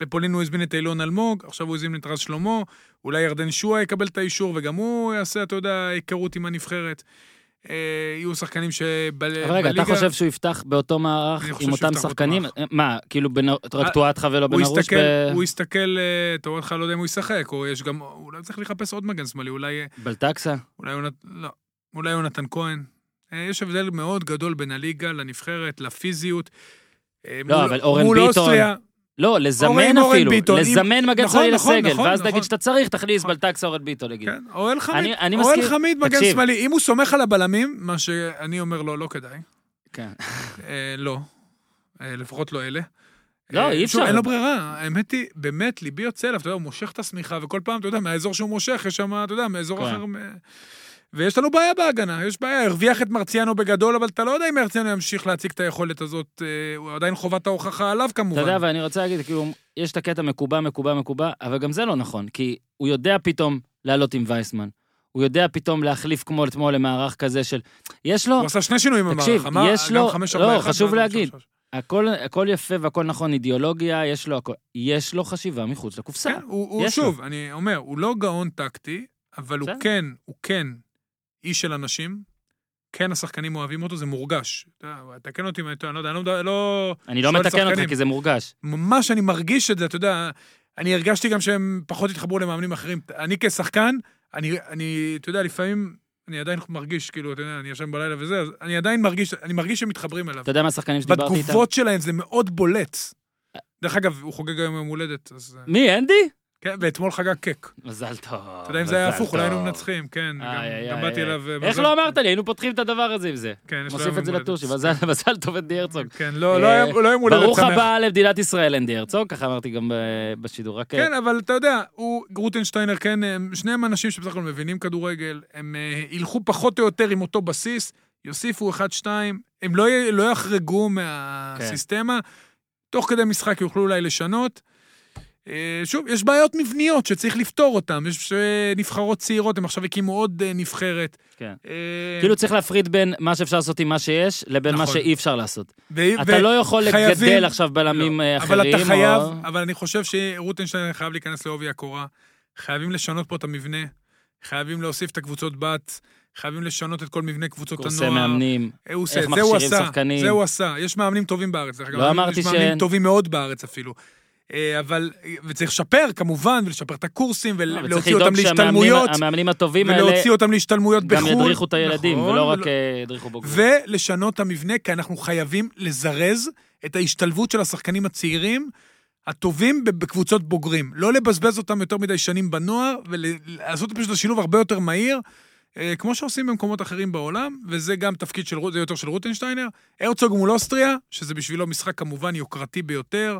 בפולין הוא הזמין את אילון אלמוג, עכשיו הוא הזמין את רז שלמה, אולי ירדן שועה יקבל את האישור, וגם הוא יעשה, אתה יודע, היכרות עם הנבחרת. אה, יהיו שחקנים שבליגה... רגע, אתה חושב שהוא יפתח באותו מערך עם אותם שחקנים? מה, כאילו רק טואטחה ולא הוא בן ארוש? הוא יסתכל, אה, רואה אותך, לא יודע אם הוא ישחק, או יש גם, אולי צריך לחפש עוד מגן שמאלי, אולי, בלטקסה? אולי יונת, לא, אולי יונתן כהן. אה, יש הבדל מאוד גדול בין הליגה לנבחרת, לפיזיות. אה, לא, אבל אורן ביטון, אוסטריה, לא, אורן- לזמן אורן אפילו, ביטון, אם- לזמן מגן נכון, שמאלי נכון, לסגל, נכון, ואז נכון. תגיד שאתה צריך, תכניס נכון. בלטקסה אורן ביטון, נגיד. כן, אוהל חמיד, אני- אני אוהל מסכים. חמיד מגן תקשיב. שמאלי. אם הוא סומך על הבלמים, מה שאני אומר לו, לא כדאי. כן. אה, לא. אה, לפחות לא אלה. לא, אה, אי אפשר. אין לו ברירה. האמת היא, באמת, ליבי יוצא אליו, אתה יודע, הוא מושך את השמיכה, וכל פעם, אתה יודע, מהאזור שהוא מושך, יש שם, אתה יודע, מאזור כן. אחר. ויש לנו בעיה בהגנה, יש בעיה, הרוויח את מרציאנו בגדול, אבל אתה לא יודע אם מרציאנו ימשיך להציג את היכולת הזאת, אה, הוא עדיין חובת ההוכחה עליו אתה כמובן. יודע, ואני רוצה להגיד, כאילו, יש את הקטע מקובע, מקובע, מקובע, אבל גם זה לא נכון, כי הוא יודע פתאום לעלות עם וייסמן. הוא יודע פתאום להחליף כמו אתמול למערך כזה של... יש לו, הוא עשה שני שינויים במערך, תקשיב, אמר, יש לו- 5-4-1 לא, חשוב ואז להגיד. 3-3. הכל, הכל יפה והכל נכון, אידיאולוגיה, יש לו הכל. יש לו חשיבה מחוץ לקופסה. כן, הוא, הוא שוב, אני אומר, הוא לא גאון טקטי, אבל הוא. כן, הוא כן איש של אנשים, כן השחקנים אוהבים אותו, זה מורגש. אתה תקן אותי אם אני לא יודע, אני לא לא... אני לא מתקן אותך. כי זה מורגש. ממש אני מרגיש את זה, אתה יודע, אני הרגשתי גם שהם פחות התחברו למאמנים אחרים. אני כשחקן, אני, אני, אתה יודע, לפעמים אני עדיין מרגיש, כאילו, אתה יודע, אני ישן בלילה וזה, אז אני עדיין מרגיש, אני מרגיש שהם מתחברים אליו. אתה יודע מה השחקנים שדיברתי איתם? בתגובות שלהם זה מאוד בולט. דרך אגב, הוא חוגג היום יום הולדת, אז... מי, אנדי? כן, ואתמול חגג קק. מזל טוב. אתה יודע, אם זה היה הפוך, אולי היינו. מנצחים, כן. גם- באתי. אליו... אה, איך לא אמרת לי? היינו פותחים את הדבר הזה עם זה. כן, יש לו מוסיף את זה הולדת, לטושי, מזל טוב אנדי הרצוג. כן, לא לא היה לא יום הולדת ברוך שמח. הבא למדינת ישראל, אנדי הרצוג, ככה אמרתי גם ב- בשידור. רק... כן, אבל אתה יודע, הוא, גרוטנשטיינר, כן, הם שניהם אנשים שבסך הכל מבינים כדורגל, הם אה, ילכו פחות או יותר עם אותו בסיס, יוסיפו אחד-שתיים, הם לא, לא יחרגו מהסיסטמה. תוך כדי משחק יוכלו אולי לשנות. אה, שוב, יש בעיות מבניות שצריך לפתור אותן. יש אה, נבחרות צעירות, הם עכשיו הקימו עוד אה, נבחרת. כן. כאילו צריך להפריד בין מה שאפשר לעשות עם מה שיש, לבין מה נכון. שאי אפשר לעשות. אתה לא יכול לגדל עכשיו בלמים לא, אה, אבל אחרים. אתה חייב, אבל אני חושב שרוטנשטיין חייב להיכנס לעובי הקורה. חייבים לשנות פה את המבנה. חייבים להוסיף את הקבוצות בת. חייבים לשנות את כל מבנה קבוצות קורסי הנוער. מאמנים. הוא עושה, איך מכשירים שחקנים. זה הוא עשה. יש מאמנים טובים בארץ, דרך אגב. לא אמרתי יש מאמנים. טובים מאוד בארץ אפילו. אה, אבל, וצריך לשפר כמובן, ולשפר את הקורסים, לא, ולהוציא אותם לדאוג שהמאמנים- להשתלמויות, המאמנים הטובים האלה ולהוציא אותם להשתלמויות גם בחו"ל. ידריכו את הילדים, נכון, ולא רק ולא- אה, ידריכו בוגרים. ולשנות את המבנה, כי אנחנו חייבים לזרז את ההשתלבות של השחקנים הצעירים הטובים בקבוצות בוגרים. לא לבזבז אותם יותר מדי שנים בנוער, ולעשות פשוט את השילוב הרבה יותר מהיר, אה, כמו שעושים במקומות אחרים בעולם, וזה גם תפקיד של, זה יותר של רוטנשטיינר. הרצוג מול אוסטריה, שזה בשבילו משחק כמובן יוקרתי ביותר,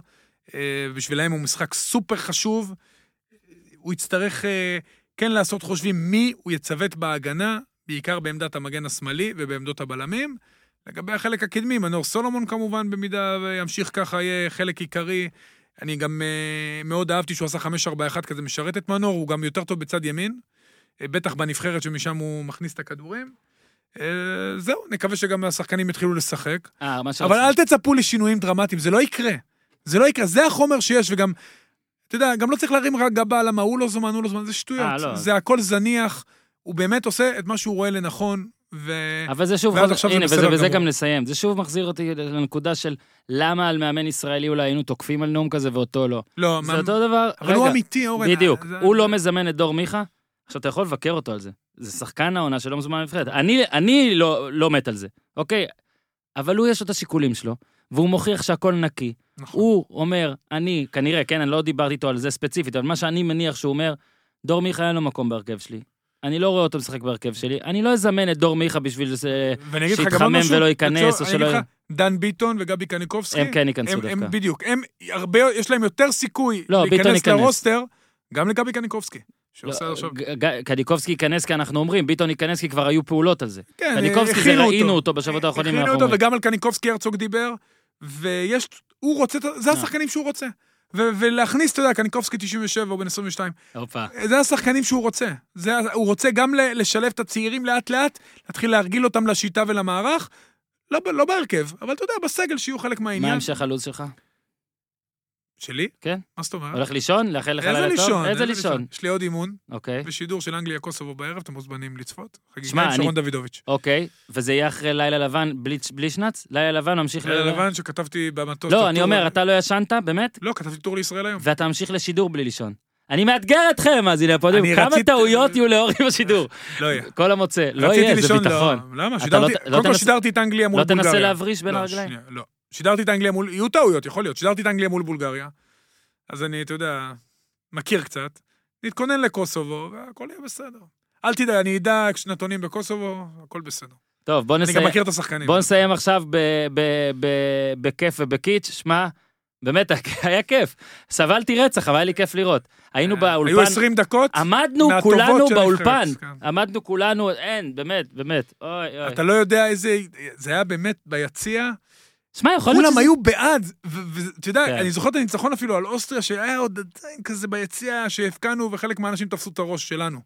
אה, בשבילם הוא משחק סופר חשוב. הוא יצטרך אה, כן לעשות חושבים מי הוא יצוות בהגנה, בעיקר בעמדת המגן השמאלי ובעמדות הבלמים. לגבי החלק הקדמי, מנור סולומון כמובן, במידה וימשיך ככה, יהיה חלק עיקרי. אני גם אה, מאוד אהבתי שהוא עשה 5-4-1 כזה, משרת את מנור, הוא גם יותר טוב בצד ימין. בטח בנבחרת שמשם הוא מכניס את הכדורים. אה, זהו, נקווה שגם השחקנים יתחילו לשחק. מה אבל. אל תצפו לשינויים דרמטיים, זה לא יקרה. זה לא יקרה, זה החומר שיש, וגם, אתה יודע, גם לא צריך להרים רק גבה למה הוא לא זומן, הוא לא זמן, זה שטויות. אה, לא. זה הכל זניח, הוא באמת עושה את מה שהוא רואה לנכון, ו... אבל זה שוב, ועד עכשיו זה הנה, בסדר וזה, וזה. גם נסיים. זה שוב מחזיר אותי לנקודה של למה על מאמן ישראלי אולי היינו תוקפים על נאום כזה ואותו לא. לא, זה מה... אותו דבר, אבל הוא רגע, אמיתי, אורן. בדיוק, זה- הוא לא מזמן את דור מיכה, עכשיו אתה יכול לבקר אותו על זה. זה שחקן העונה שלא מזמן לנבחרת. אני, אני לא, לא מת על זה, אוקיי? אבל הוא יש לו את השיקולים שלו, והוא מוכיח שהכל נקי. נכון. הוא אומר, אני, כנראה, כן, אני לא דיברתי איתו על זה ספציפית, אבל מה שאני מניח שהוא אומר, דור מיכה אין לו מקום בהרכב שלי. אני לא רואה אותו משחק בהרכב שלי, אני לא אזמן את דור מיכה בשביל שיתחמם ולא ייכנס, או אני שלא... אגיד לך, דן ביטון וגבי קניקובסקי, הם כן ייכנסו דווקא. הם בדיוק, הם הרבה, יש להם יותר סיכוי לא, להיכנס. לרוסטר, גם לגבי קניקובסקי, שעושה לא, עכשיו... קניקובסקי ייכנס כי אנחנו אומרים, ביטון ייכנס כי כבר היו פעולות על זה. כן, קניקובסקי זה הכינו ראינו אותו בשבועות האחרונים, הכינו אותו. וגם על קניקובסקי הרצוג דיבר, ויש, הוא רוצה, זה אה. השחקנים שהוא רוצה. ו- ולהכניס, אתה יודע, קניקובסקי 97 או בן 22, הופה. זה השחקנים שהוא רוצה. זה, הוא רוצה גם ל- לשלב את הצעירים לאט-לאט, להתחיל להרגיל אותם לשיטה ולמערך, לא, לא בהרכב, אבל אתה יודע, בסגל שיהיו חלק מה מהעניין. המשך הלו"ז שלך? שלי? כן. מה זאת אומרת? הולך לישון? לאחל לך איזה לילה טוב? לישון? איזה לישון? יש לי עוד אימון, אוקיי. ושידור של אנגליה קוסובו בערב, אתם מוזמנים לצפות. חגיגה שמע, עם אני- שרון דוידוביץ'. אוקיי, וזה יהיה אחרי לילה לבן בלי- שנץ? לילה לבן ממשיך לילה ל... לבן שכתבתי במטוס. לא, אני אומר, אתה לא ישנת, באמת? לא, כתבתי טור לישראל היום. ואתה ממשיך לשידור בלי לישון. אני מאתגר אתכם, מאזיני הפודיום, אני כמה רציתי- טעויות יהיו לאורי בשידור. לא יהיה. כל המוצא. לא יהיה, זה לישון, ביטחון. לא. למה? שידרתי, לא לא קודם כל שידרתי את אנגליה מול לא בולגריה. תנסה להבריש בין לא, הרגליים? לא. שידרתי את אנגליה מול... יהיו טעויות, יכול להיות. שידרתי את אנגליה מול בולגריה. אז אני, אתה יודע, מכיר קצת. נתכונן לקוסובו, והכל יהיה בסדר. אל תדאג, אני אדע שנתונים בקוסובו, הכל בסדר. טוב, בוא אני נסיים. גם מכיר את השחקנים. בוא נסיים עכשיו בכיף ובקיץ'. שמע, באמת, היה כיף. סבלתי רצח, אבל היה לי כיף לראות. היינו היו באולפן, 20 דקות, עמדנו כולנו באולפן. כן. עמדנו כולנו, אין, באמת, באמת. אוי, אוי. אתה לא יודע איזה... זה היה באמת ביציע, שמע, יכול להיות כולם שזה... היו בעד, ואתה יודע, כן. אני זוכר את הניצחון אפילו על אוסטריה, שהיה עוד עדיין כזה ביציע שהפקענו, וחלק מהאנשים תפסו את הראש שלנו.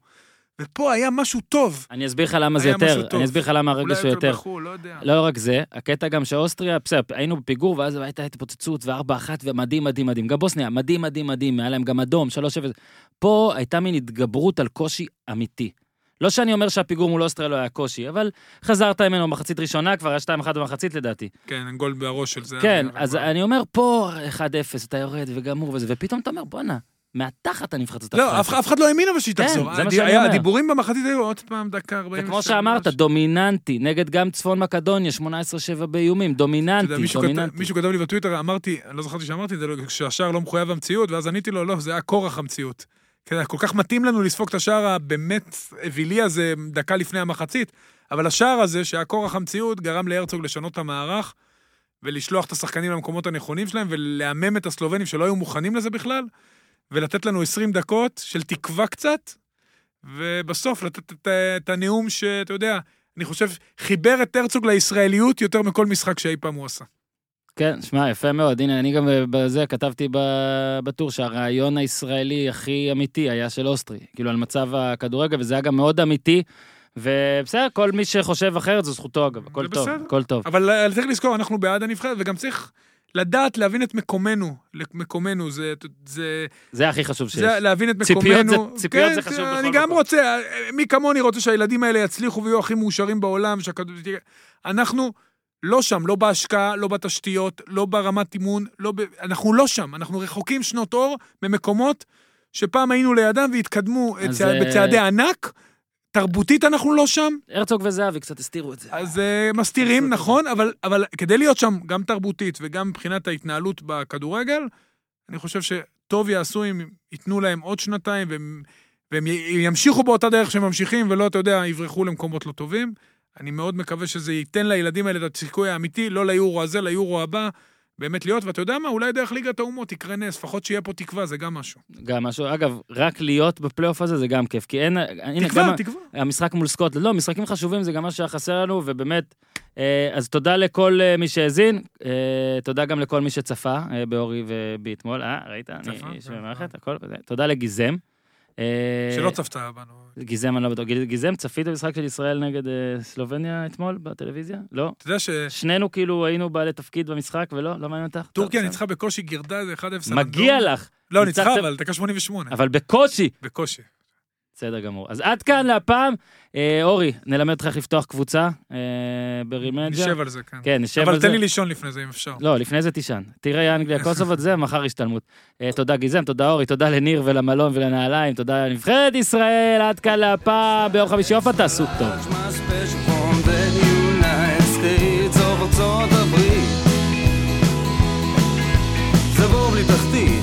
ופה היה משהו טוב. אני אסביר לך למה זה יותר. אני אסביר לך למה אולי הרגש הוא יותר. בחו"ל, לא יודע. לא רק זה, הקטע גם שאוסטריה, בסדר, היינו בפיגור, ואז הייתה התפוצצות, וארבע אחת, ומדהים, מדהים, מדהים. גם בוסניה, מדהים, מדהים, מדהים, היה להם גם אדום, שלוש אפס. פה הייתה מין התגברות על קושי אמיתי. לא שאני אומר שהפיגור מול אוסטריה לא היה קושי, אבל חזרת ממנו מחצית ראשונה, כבר היה שתיים אחת במחצית לדעתי. כן, גול בראש של זה. כן, אז כבר. אני אומר, פה 1-0, אתה יורד וגמור וזה, ופתאום אתה אומר, בואנה, מהתחת הנבחרת. לא, אף אחד לא האמין אבל שהיא כן, תחזור. זה מה שאני אומר. הדיבורים במחצית היו עוד פעם דקה 40. וכמו שאמרת, דומיננטי, נגד גם צפון מקדוניה, 18-7 באיומים, דומיננטי, דומיננטי. מישהו כתב לי בטוויטר, אמרתי, אני לא זכרתי שאמרתי את זה, שהשער לא מחויב המציאות, ואז עניתי לו, לא, זה היה כורח המציאות. כן, כל כך מתאים לנו לספוג את השער הבאמת אווילי הזה דקה לפני המחצית, אבל השער הזה, שהיה כורח המציאות, גרם להרצוג לשנות את המערך, ולשלוח את השחקנים למקומות הנכונים שלהם, ולעמם את הסלובנים שלא היו מוכנים לזה בכלל, ולתת לנו 20 דקות של תקווה קצת, ובסוף לתת את, את הנאום שאתה יודע, אני חושב, חיבר את הרצוג לישראליות יותר מכל משחק שאי פעם הוא עשה. כן, שמע, יפה מאוד. הנה, אני גם בזה כתבתי בטור שהרעיון הישראלי הכי אמיתי היה של אוסטרי, כאילו על מצב הכדורגל, וזה היה גם מאוד אמיתי. ובסדר, כל מי שחושב אחרת זו זכותו אגב, הכל טוב. הכל טוב. אבל אה, צריך לזכור, אנחנו בעד הנבחרת, וגם צריך לדעת להבין את מקומנו. מקומנו, זה... זה זה הכי חשוב שיש. זה להבין את ציפיות מקומנו. זה- ציפיות כן, זה חשוב אני בכל גם מקום. רוצה, אה, מי כמוני רוצה שהילדים האלה יצליחו ויהיו הכי מאושרים בעולם, שהכדור... אנחנו לא שם, לא בהשקעה, לא בתשתיות, לא ברמת אימון, לא ב... אנחנו לא שם, אנחנו רחוקים שנות אור במקומות שפעם היינו לידם והתקדמו אז. אה, בצעדי ענק. תרבותית אנחנו לא שם, הרצוג וזהבי קצת הסתירו את זה. אז uh, מסתירים, נכון, אבל, אבל כדי להיות שם, גם תרבותית וגם מבחינת ההתנהלות בכדורגל, אני חושב שטוב יעשו אם ייתנו להם עוד שנתיים, והם, והם ימשיכו באותה דרך שהם ממשיכים, ולא, אתה יודע, יברחו למקומות לא טובים. אני מאוד מקווה שזה ייתן לילדים האלה את הסיכוי האמיתי, לא ליורו הזה, ליורו הבא, באמת להיות, ואתה יודע מה, אולי דרך ליגת האומות יקרה נס, לפחות שיהיה פה תקווה, זה גם משהו. גם משהו, אגב, רק להיות בפלייאוף הזה זה גם כיף, כי אין, הנה, תקווה, גם תקווה. המשחק מול סקוטלנד, לא, משחקים חשובים זה גם מה שהיה חסר לנו, ובאמת, אה, אז תודה לכל אה, מי שהאזין, אה, תודה גם לכל מי שצפה באורי ובי אתמול, אה, ראית? אני צפה, איש כן. במערכת, הכל. תודה לגיזם. שלא צפתה בנו. גיזם, אני לא בטוח, גיזם, צפית במשחק של ישראל נגד אה, סלובניה אתמול בטלוויזיה? לא? אתה יודע ש... שנינו כאילו היינו בעלי תפקיד במשחק ולא? לא מעניין אותך? טורקיה טוב, ניצחה בקושי גירדה איזה 1-0. בסדר. מגיע לך, לא, ניצחה, אבל דקה 88. אבל בקושי. בקושי. בסדר גמור. אז עד כאן להפעם. אה, אורי, נלמד אותך איך לפתוח קבוצה אה, ברימנג'ר. נשב על זה, כן. כן, נשב על אבל זה. תן לי לישון לפני זה, אם אפשר. לא, לפני זה תישן. תראה אנגליה קוסובו זה, מחר השתלמות. אה, תודה גיזם, תודה אורי, תודה לניר ולמלון ולנעליים, תודה לנבחרת ישראל, עד כאן להפעם, ביום חמישי עופרה, תעשו טוב. תחתית